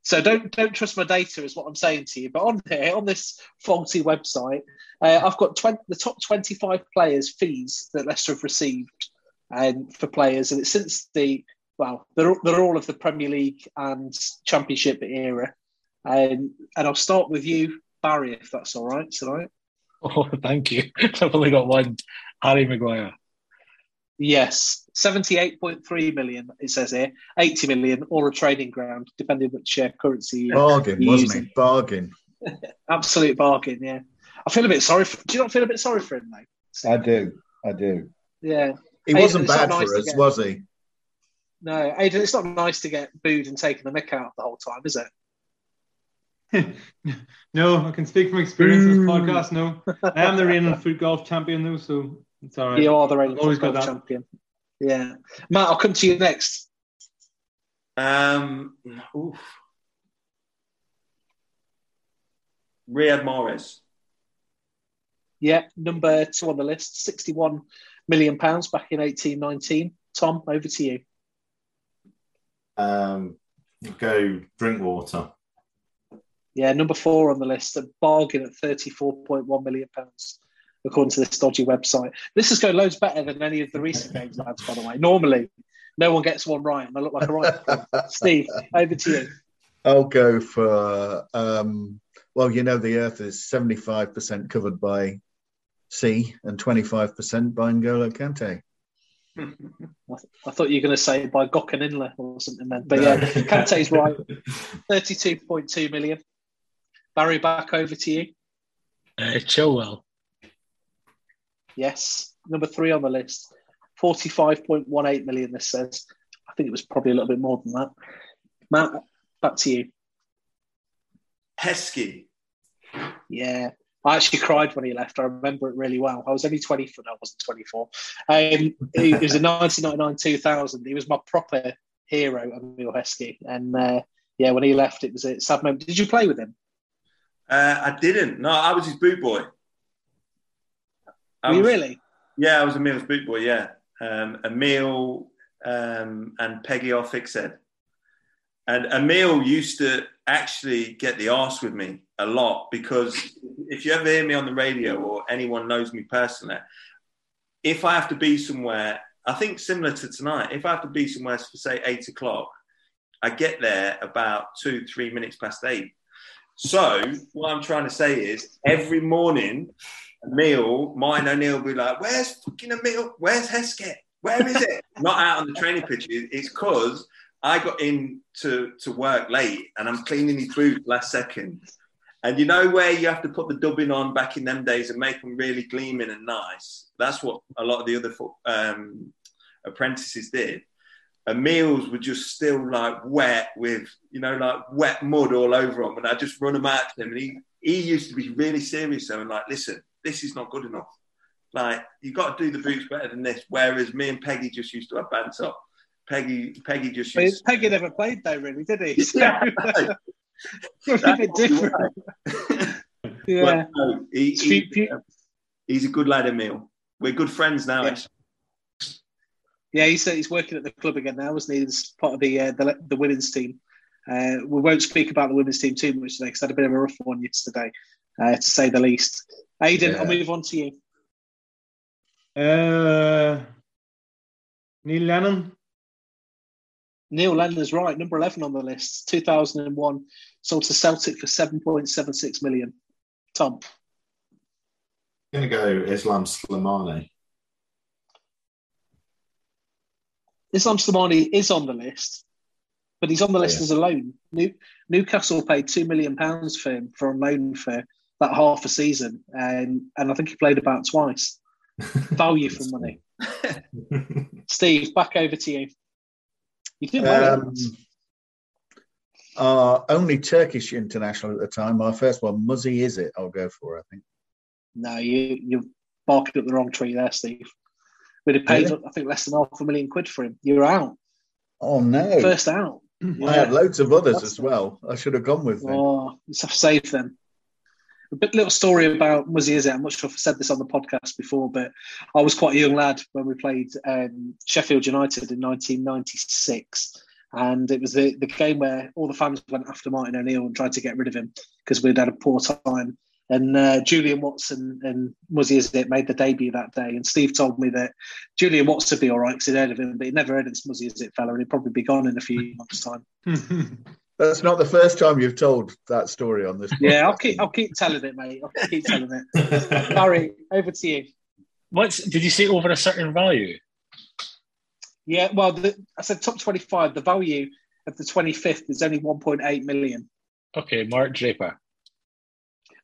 So don't don't trust my data, is what I'm saying to you. But on here, on this faulty website, uh, I've got 20, the top 25 players' fees that Leicester have received um, for players, and it's since the well, they're, they're all of the Premier League and Championship era. Um, and I'll start with you, Barry, if that's all right tonight. Oh, thank you. I've only got one. Harry Maguire. Yes, 78.3 million, it says here. 80 million or a trading ground, depending which uh, currency. Bargain, wasn't using. it? Bargain. Absolute bargain, yeah. I feel a bit sorry for Do you not feel a bit sorry for him, mate? I do. I do. Yeah. He wasn't bad nice for us, was he? No, Aidan, it's not nice to get booed and taken the mick out the whole time, is it? no, I can speak from experience in this podcast. No, I am the reigning foot golf champion, though, so it's all right. You are the reigning foot golf champion. Yeah, Matt, I'll come to you next. Um, oof. Riyad Mahrez. Yeah, number two on the list, sixty-one million pounds back in eighteen nineteen. Tom, over to you. Um, go Drinkwater. Yeah, number four on the list, a bargain at £34.1 million, according to this dodgy website. This is going loads better than any of the recent games, lads, by the way. Normally, no one gets one right, and I look like a right. Steve, over to you. I'll go for, um, well, you know, the Earth is 75% covered by sea and 25% by N'Golo Kante. I thought you were going to say by Gökhan Inler or something then. But yeah, Kante's right. 32.2 million. Barry, back over to you. Uh, Chilwell. Yes. Number three on the list. 45.18 million, this says. I think it was probably a little bit more than that. Matt, back to you. Heskey. Yeah. I actually cried when he left. I remember it really well. I was only 24. No, I wasn't 24. Um, it was in 1999 2000. He was my proper hero, Emile Heskey. And uh, yeah, when he left, it was a sad moment. Did you play with him? Uh, I didn't. No, I was his boot boy. I Were you was- really? Yeah, I was Emile's boot boy. Yeah, um, Emile um, and Peggy are fixed head. And Emile used to actually get the arse with me a lot because if you ever hear me on the radio or anyone knows me personally, if I have to be somewhere, I think similar to tonight, if I have to be somewhere for say eight o'clock, I get there about two, three minutes past eight. So what I'm trying to say is every morning, Emile, mine O'Neill will be like, Where's fucking Emile? Where's Heskey? Where is it? Not out on the training pitch. It's because I got in to, to work late and I'm cleaning his boots last second. And you know where you have to put the dubbing on back in them days and make them really gleaming and nice? That's what a lot of the other um, apprentices did. And meals were just still like wet with, you know, like wet mud all over them. And I just run them out to him. And he, he used to be really serious though and like, listen, this is not good enough. Like, you've got to do the boots better than this. Whereas me and Peggy just used to have bands up. Peggy, Peggy just But used Peggy never played though, really, did he? So, Yeah. it's a bit different. Yeah. But no, he, he- few- few- he's a good lad, Emile. We're good friends now. Yeah. actually. Yeah, he's, he's working at the club again now, wasn't he? As part of the uh, the, the women's team. Uh, we won't speak about the women's team too much today because I had a bit of a rough one yesterday, uh, to say the least. Aidan, Yeah. I'll move on to you. Uh, Neil Lennon. Neil Lennon's right, number 11 on the list, 2001, sold to Celtic for 7.76 million. Tom, I'm going to go Islam Slimani. Islam Slimani is on the list, but he's on the list yeah. as a loan. New, Newcastle paid £2 million for him for a loan for that half a season, um, and I think he played about twice. Value for money. Steve, back over to you. You did well. Um, our only Turkish international at the time, our first one, Muzzy Izzet, I'll go for, I think. No, you, you're barking up the wrong tree there, Steve. We'd have paid, Really? I think, less than half a million quid for him. You're out. Oh, no. First out. I had loads of others That's as well. I should have gone with them. Oh, save them. A bit little story about Muzzy Izzet. I'm not sure if I said this on the podcast before, but I was quite a young lad when we played um, Sheffield United in 1996. And it was the, the game where all the fans went after Martin O'Neill and tried to get rid of him because we'd had a poor time. And uh, Julian Watson and Muzzy Izzet made the debut that day. And Steve told me that Julian Watson would be all right because he'd heard of him, but he'd never heard of this Muzzy Izzet fella and he'd probably be gone in a few months' time. That's not the first time you've told that story on this. Yeah, I'll keep I'll keep telling it, mate. I'll keep telling it. Barry, over to you. What's did you say over a certain value? Yeah, well, the, I said top twenty-five. The value of the twenty-fifth is only one point eight million. Okay, Mark Draper.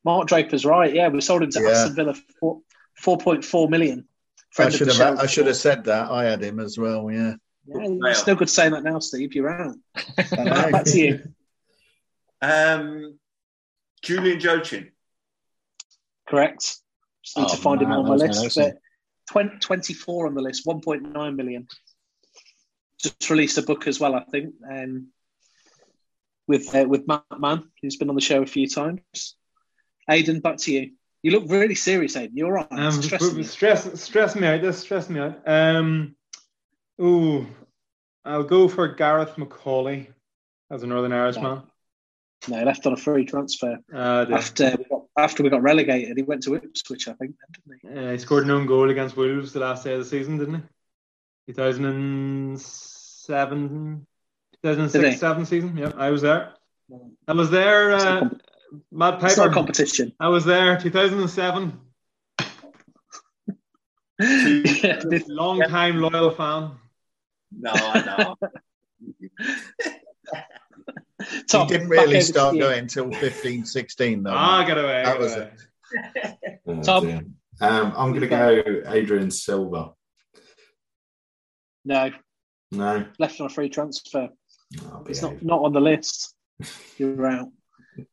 Mark Draper's right. Yeah, we sold him to Yeah. Aston Villa for four point four million. I should have. I should have said that. I had him as well. Yeah. Yeah, it's no good saying that now, Steve. You're out. Back to you. Um, Julian Joachim. Correct. Just need Oh, to find him on my that was my list. But 20, 24 on the list, 1.9 million. Just released a book as well, I think, um, with uh, with Matt Mann, who's been on the show a few times. Aidan, back to you. You look really serious, Aidan. You're all right. Um, It's stressing stress, stress me out. This stress me out. Um, ooh, I'll go for Gareth McAuley as a Northern Irishman. No, he left on a free transfer Uh, after we got, after we got relegated. He went to Ipswich, I think, didn't he? uh, he scored an own goal against Wolves the last day of the season, didn't he? 2007, 2006 Did he? 7 season. Yep, I was there. I was there. Uh, comp- Matt It's not competition. I was there 2007. Yeah, this- Long time loyal fan. No, I know. Tom, he didn't really start going until 15, 16, though. Ah, get away. that was away. it. Oh, Tom? dear. Um, I'm going to go Adrian Silva. No, No, left on a free transfer. I'll It's not, not on the list. You're out.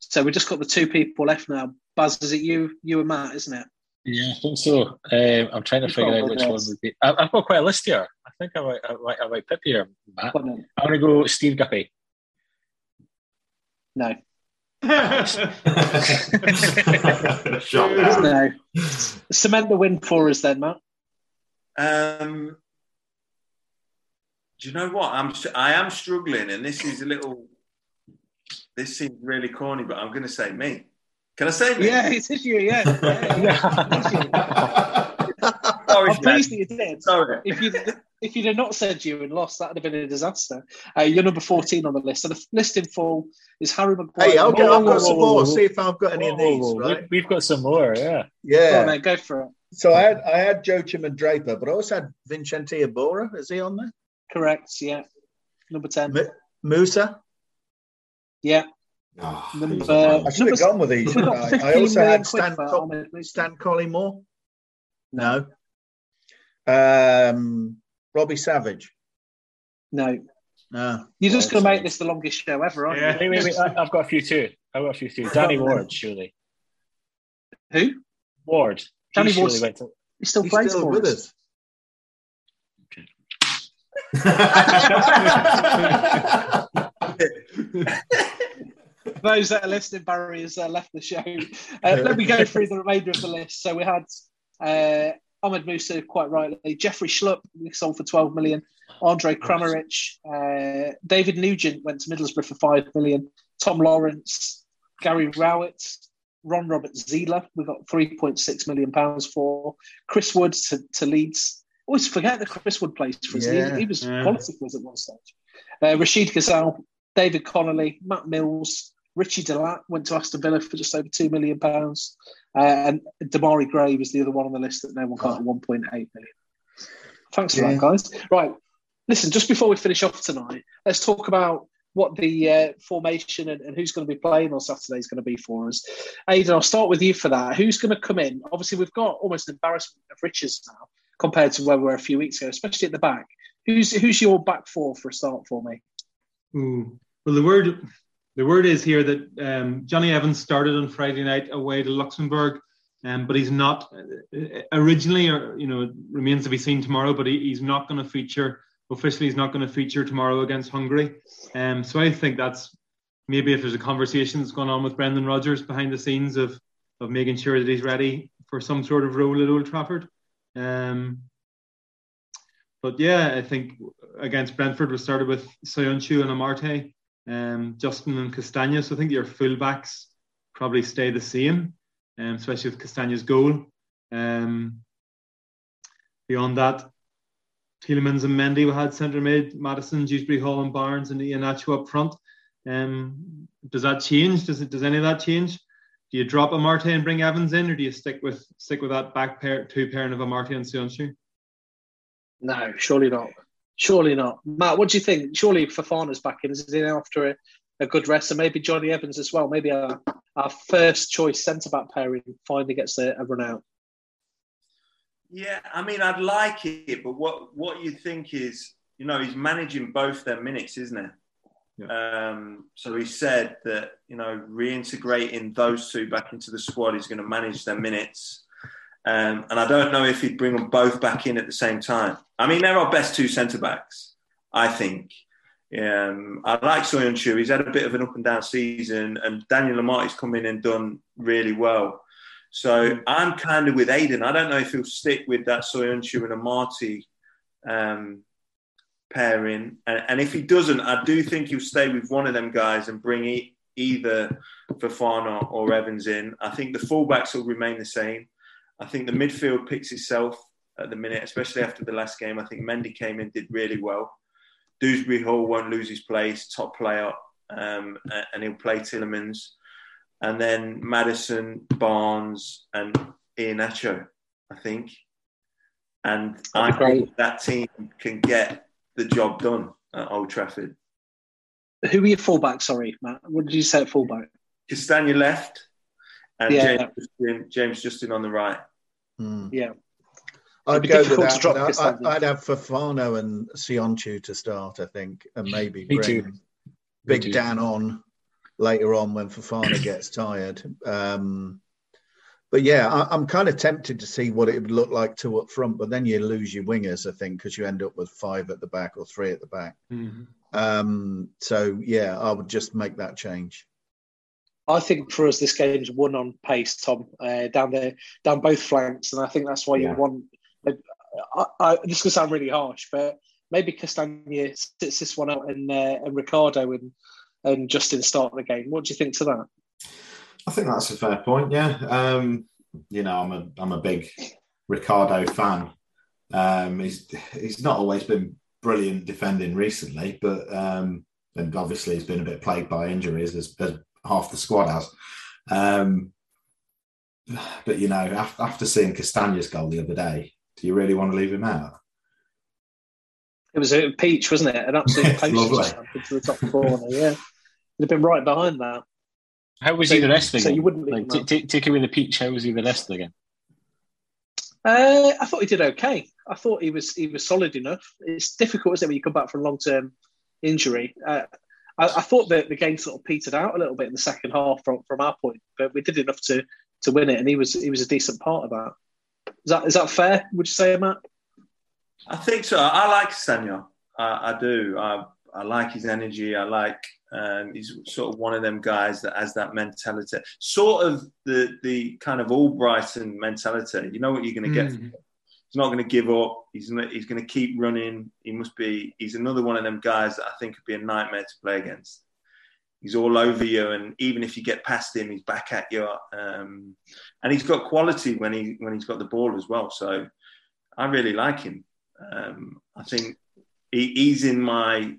So we've just got the two people left now Buzz, is it you, you and Matt, isn't it? Yeah, I think so. Um, I'm trying to You've figure out which one one would be. I've got quite a list here. I think I might, I might, I might pip here, Matt. Go on. I'm going to go Steve Guppy. No, Shot no. Cement the win for us then, Matt. Um, do you know what? I'm I am struggling, and this is a little. This seems really corny, but I'm going to say me. Can I say me? Yeah, it's you. Yeah, yeah, yeah. Sorry, I'm pleased that you did. Sorry. If you if you'd have not said you and lost, that'd have been a disaster. Uh, you're number 14 on the list. So the list in full is Harry Maguire. Hey, I'll get, I've got some more. See if I've got any of these. Right? we, have got some more, yeah. Go Yeah. on, then, go for it. So I had I had Joachim and Draper, but I also had Vicente Iborra. Is he on there? Correct. Yeah. Number 10. M- Musa. Yeah. Oh, Number- he's on my I should have gone with these. We've shouldn't got I? I also had quid Stan, for Co- Stan Collymore. No. Um, Robbie Savage. No. No. You're just going to make this the longest show ever, aren't Yeah. Wait, wait, wait. I, I've got a few too. I've got a few too. Danny Ward, surely. Who? Ward. Danny Ward. Ward's- went to- He still He's plays still for with us. us. those that are listening, Barry has uh, left the show. Uh, let me go through the remainder of the list. So we had uh, Ahmed Musa, quite rightly, Jeffrey Schlupp, sold for 12 million, Andre Kramaric, uh, David Nugent went to Middlesbrough for 5 million, Tom Lawrence, Gary Rowett, Ron Robert Zieler, we got 3.6 million pounds for, Chris Wood to, to Leeds. Always forget that Chris Wood plays for us. He- Yeah. He, was Yeah. quality for us at one stage. Uh, Rachid Ghezzal, David Connolly, Matt Mills, Richie De Laet went to Aston Villa for just over two million pounds, uh, and Demarai Gray was the other one on the list that no one got at one point eight million. Thanks for Yeah. that, guys. Right, listen. Just before we finish off tonight, let's talk about what the uh, formation and, and who's going to be playing on Saturday is going to be for us. Aidan, I'll start with you for that. Who's going to come in? Obviously, we've got almost an embarrassment of riches now compared to where we were a few weeks ago, especially at the back. Who's who's your back four for a start for me? Ooh. Well, the word the word is here that um, Jonny Evans started on Friday night away to Luxembourg, um, but he's not uh, originally, or you know, remains to be seen tomorrow. But he, he's not going to feature officially. He's not going to feature tomorrow against Hungary. Um, so I think that's maybe if there's a conversation that's going on with Brendan Rodgers behind the scenes of of making sure that he's ready for some sort of role at Old Trafford. Um, but yeah, I think against Brentford we started with Soyuncu and Amartey, um, Justin and Castagne. So I think your fullbacks probably stay the same, um, especially with Castagne's goal. Um, beyond that, Tielemans and Mendy we had centre mid, Maddison, Dewsbury Hall and Barnes and Iheanacho up front. Um, does that change? Does it? Does any of that change? Do you drop a Amartey and bring Evans in, or do you stick with stick with that back pair, two pairing of Amartey and Soyuncu? No, surely not. Surely not. Matt, what do you think? Surely Fofana's back in, is he after a, a good rest? And maybe Jonny Evans as well. Maybe our, our first choice centre back pairing finally gets a, a run out. Yeah, I mean, I'd like it, but what what you think is, you know, he's managing both their minutes, isn't it? Um, so he said that you know reintegrating those two back into the squad is going to manage their minutes, um, and I don't know if he'd bring them both back in at the same time. I mean, they're our best two centre backs, I think. Um, I like Soyun Soyuncu. He's had a bit of an up and down season, and Daniel Amartey's come in and done really well. So I'm kind of with Aiden. I don't know if he'll stick with that Soyun Soyuncu and Amartey um, pairing, and, and if he doesn't, I do think he'll stay with one of them guys and bring e- either Fofana or Evans in. I think the fullbacks will remain the same. I think the midfield picks itself at the minute, especially after the last game. I think Mendy came in, did really well. Dewsbury Hall won't lose his place, top player, um, and he'll play Tielemans. And then Maddison, Barnes, and Iheanacho, I think. And I think that team can get the job done at Old Trafford. Who are your fullbacks? Sorry, Matt. What did you say at fullback? Castagne left, and Yeah. James, Justin, James Justin on the right. Hmm. Yeah. I'd go with that. drop I, Castagne. I, I'd have Fofana and Soyuncu to start, I think, and maybe Me bring too. Big too. Dan on later on when Fofana gets tired. Um, but yeah, I, am kind of tempted to see what it would look like to up front, but then you lose your wingers, I think, because you end up with five at the back or three at the back. Mm-hmm. Um, so yeah, I would just make that change. I think for us, this game's won on pace, Tom, uh, down there, down both flanks, and I think that's why yeah. you want. I, I, this could sound really harsh, but maybe Castagne sits this one out, and uh, and Ricardo and and Justin start the game. What do you think to that? I think that's a fair point. Yeah, um, you know, I'm a I'm a big Ricardo fan. Um, he's he's not always been brilliant defending recently, but um, and obviously he's been a bit plagued by injuries as, as half the squad has. Um, but you know, after, after seeing Castagne's goal the other day, do you really want to leave him out? It was a peach, wasn't it? An absolute post into the top corner. Yeah, it'd have been right behind that. How was so, he the rest of the so game? You wouldn't like, t- t- take away the peach. How was he the rest of the game? Uh, I thought he did okay. I thought he was he was solid enough. It's difficult, isn't it, when you come back from a long term injury? Uh, I, I, thought that the game sort of petered out a little bit in the second half from, from our point, but we did enough to to win it, and he was he was a decent part of that. Is that is that fair? Would you say, Matt? I think so. I like Sanya. I, I do. I, I like his energy. I like um, he's sort of one of them guys that has that mentality, sort of the the kind of Albrighton mentality. You know what you're going to get. Mm. He's not going to give up. He's not, he's going to keep running. He must be. He's another one of them guys that I think would be a nightmare to play against. He's all over you, and even if you get past him, he's back at you. Um, and he's got quality when he when he's got the ball as well. So I really like him. Um, I think he, he's in my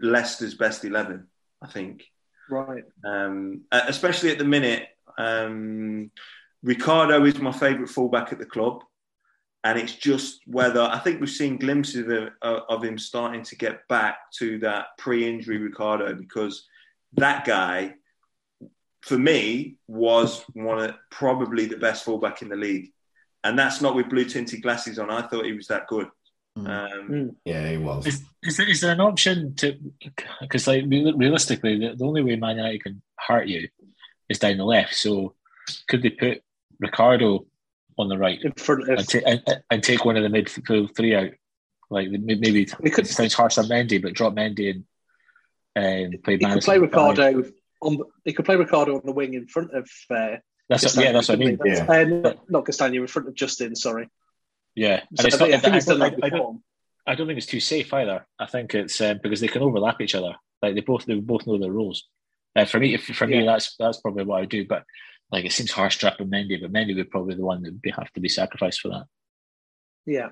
Leicester's best eleven. I think. Right. Um, especially at the minute, um, Ricardo is my favourite fullback at the club, and it's just whether I think we've seen glimpses of, of him starting to get back to that pre-injury Ricardo because that guy, for me, was one of probably the best fullback in the league, and that's not with blue tinted glasses on. I thought he was that good. Mm. Um, mm. yeah, he was. Is, is, there, is there an option to? Because like realistically, the, the only way Man United can hurt you is down the left. So could they put Ricardo on the right and, ta- and, and, take one of the midfield three out? Like maybe it could, sounds harsh on Mendy, but drop Mendy and um, play. He could play Ricardo on. He could play Ricardo on the wing in front of. Uh, that's yeah, that's what I mean. Yeah. Uh, not, not Castagne, in front of Justin. Sorry. Yeah, and it's not, I, think I, I, I, don't, I don't think it's too safe either. I think it's um, because they can overlap each other. Like they both they both know their roles. Uh, for me, for me, yeah. that's that's probably what I do. But like it seems harsh dropping Mendy, but Mendy would probably be the one that would have to be sacrificed for that. Yeah.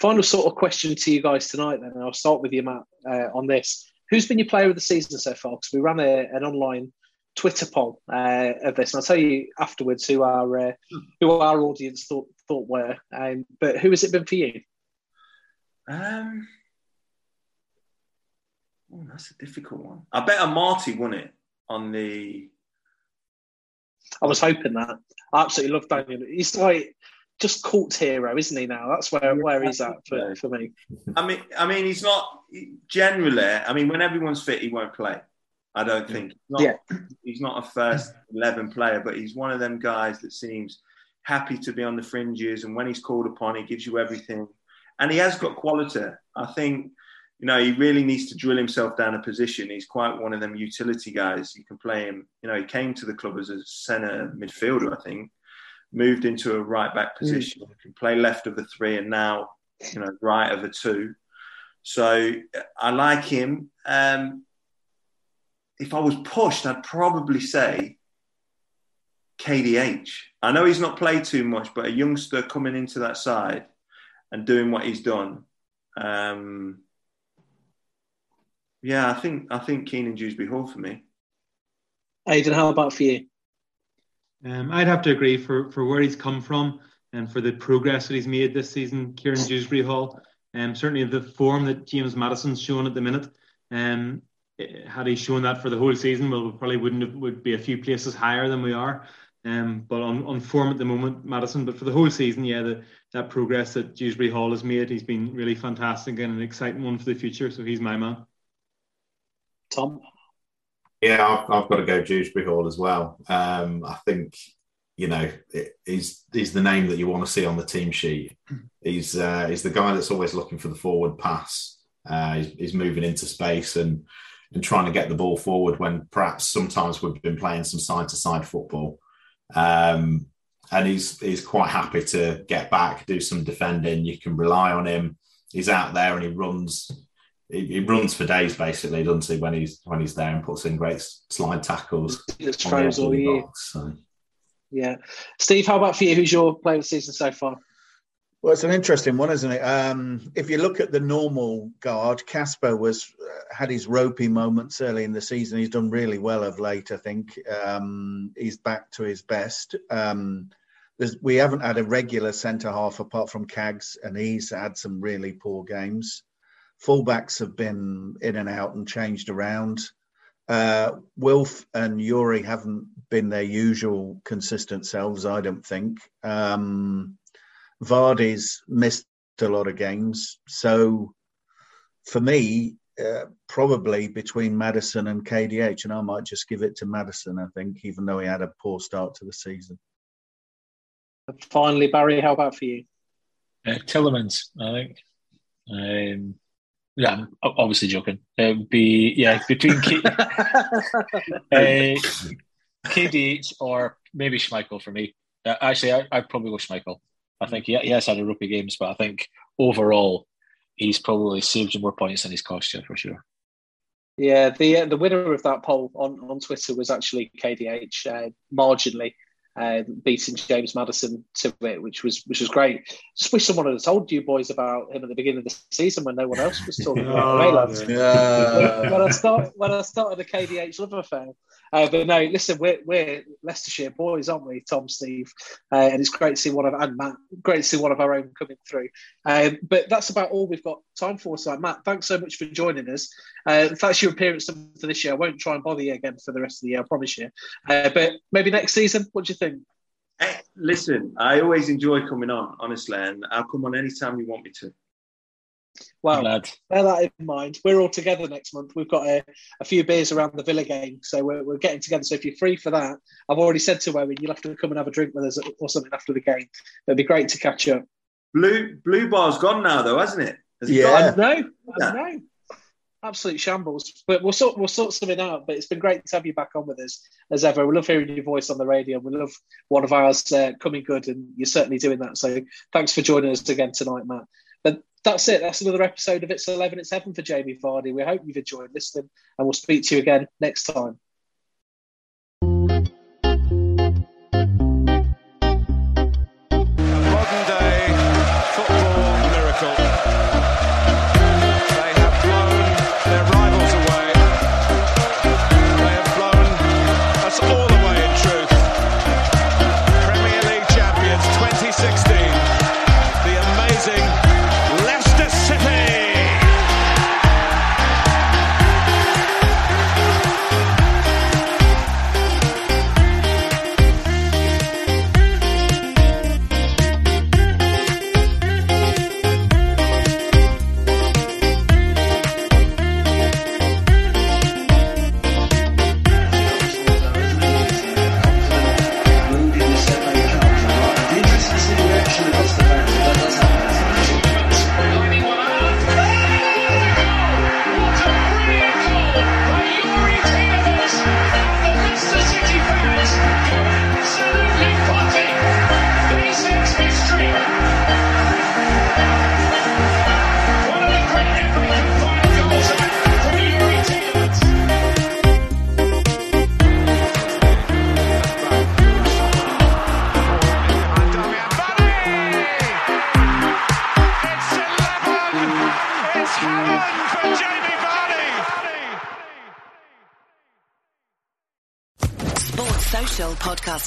Final sort of question to you guys tonight, then. I'll start with you, Matt, uh, on this. Who's been your player of the season so far? Because we ran a, an online Twitter poll uh, of this, and I'll tell you afterwards who our uh, who our audience thought thought were. Um, but who has it been for you? Um, oh, that's a difficult one. I bet Amartey won it on the. I was hoping that. I absolutely love Daniel. He's like just cult hero, isn't he? Now that's where where he's at for, for me. I mean, I mean, he's not generally. I mean, when everyone's fit, he won't play. I don't mm. think. He's not, yeah. he's not a first eleven player, but he's one of them guys that seems happy to be on the fringes, and when he's called upon, he gives you everything. And he has got quality. I think, you know, he really needs to drill himself down a position. He's quite one of them utility guys. You can play him. You know, he came to the club as a centre midfielder, I think, moved into a right back hmm. position. Mm. Can play left of the three, and now, you know, right of the two. So I like him. Um, if I was pushed, I'd probably say KDH. I know he's not played too much, but a youngster coming into that side and doing what he's done. Um, yeah, I think I think Kiernan Dewsbury Hall for me. Aidan, how about for you? Um, I'd have to agree for for where he's come from and for the progress that he's made this season. Kiernan Dewsbury Hall, um, certainly the form that James Maddison's shown at the minute. Um, had he shown that for the whole season, well, we probably wouldn't have, would be a few places higher than we are. Um, but on, on form at the moment, Maddison. But for the whole season, yeah, the, that progress that Dewsbury Hall has made, he's been really fantastic and an exciting one for the future. So he's my man. Tom. Yeah, I've, I've got to go Dewsbury Hall as well. Um, I think you know, he's he's the name that you want to see on the team sheet. He's uh, he's the guy that's always looking for the forward pass. Uh, he's, he's moving into space and and trying to get the ball forward when perhaps sometimes we've been playing some side to side football. Um, and he's he's quite happy to get back, do some defending. You can rely on him. He's out there and he runs. He, he runs for days, basically, doesn't he? When he's when he's there and puts in great slide tackles. It's throws all year. Box, so. Yeah, Steve. How about for you? Who's your player of the season so far? Well, it's an interesting one, isn't it? Um, if you look at the normal guard, Casper was uh, had his ropey moments early in the season. He's done really well of late. I think um, he's back to his best. Um, we haven't had a regular centre half apart from Cags, and he's had some really poor games. Fullbacks have been in and out and changed around. Uh, Wilf and Yuri haven't been their usual consistent selves, I don't think. Um, Vardy's missed a lot of games. So for me, uh, probably between Maddison and KDH, and I might just give it to Maddison, I think, even though he had a poor start to the season. Finally, Barry, how about for you? Uh, Tielemans, I think. Um, yeah, I'm obviously joking. It'd be yeah between K- uh, KDH or maybe Schmeichel for me. Uh, actually, I, would probably go Schmeichel. I think he, he has had a rookie games, but I think overall he's probably saved you more points than he's cost you for sure. Yeah, the uh, the winner of that poll on, on Twitter was actually KDH uh, marginally uh, beating James Maddison to it, which was which was great. Just wish someone had told you boys about him at the beginning of the season when no one else was talking about him. Yeah. when I start when I started the KDH love affair, uh, but no, listen, we're, we're Leicestershire boys, aren't we, Tom, Steve? Uh, and it's great to see one of and Matt, great to see one of our own coming through. Um, but that's about all we've got time for. So, Matt, thanks so much for joining us. Uh, that's your appearance for this year. I won't try and bother you again for the rest of the year, I promise you. Uh, but maybe next season, what do you think? Hey, listen, I always enjoy coming on, honestly, and I'll come on anytime you want me to. Well, bear that in mind. We're all together next month. We've got a, a few beers around the Villa game, so we're, we're, getting together. So if you're free for that, I've already said to Owen, you'll have to come and have a drink with us or something after the game. It'd be great to catch up. Blue Blue Bar's gone now, though, hasn't it? Has yeah, it I know. I know. Absolute shambles. But we'll sort we'll sort something out. But it's been great to have you back on with us as ever. We love hearing your voice on the radio. We love one of ours uh, coming good, and you're certainly doing that. So thanks for joining us again tonight, Matt. That's it. That's another episode of It's 11, It's Heaven for Jamie Vardy. We hope you've enjoyed listening and we'll speak to you again next time.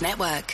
Network.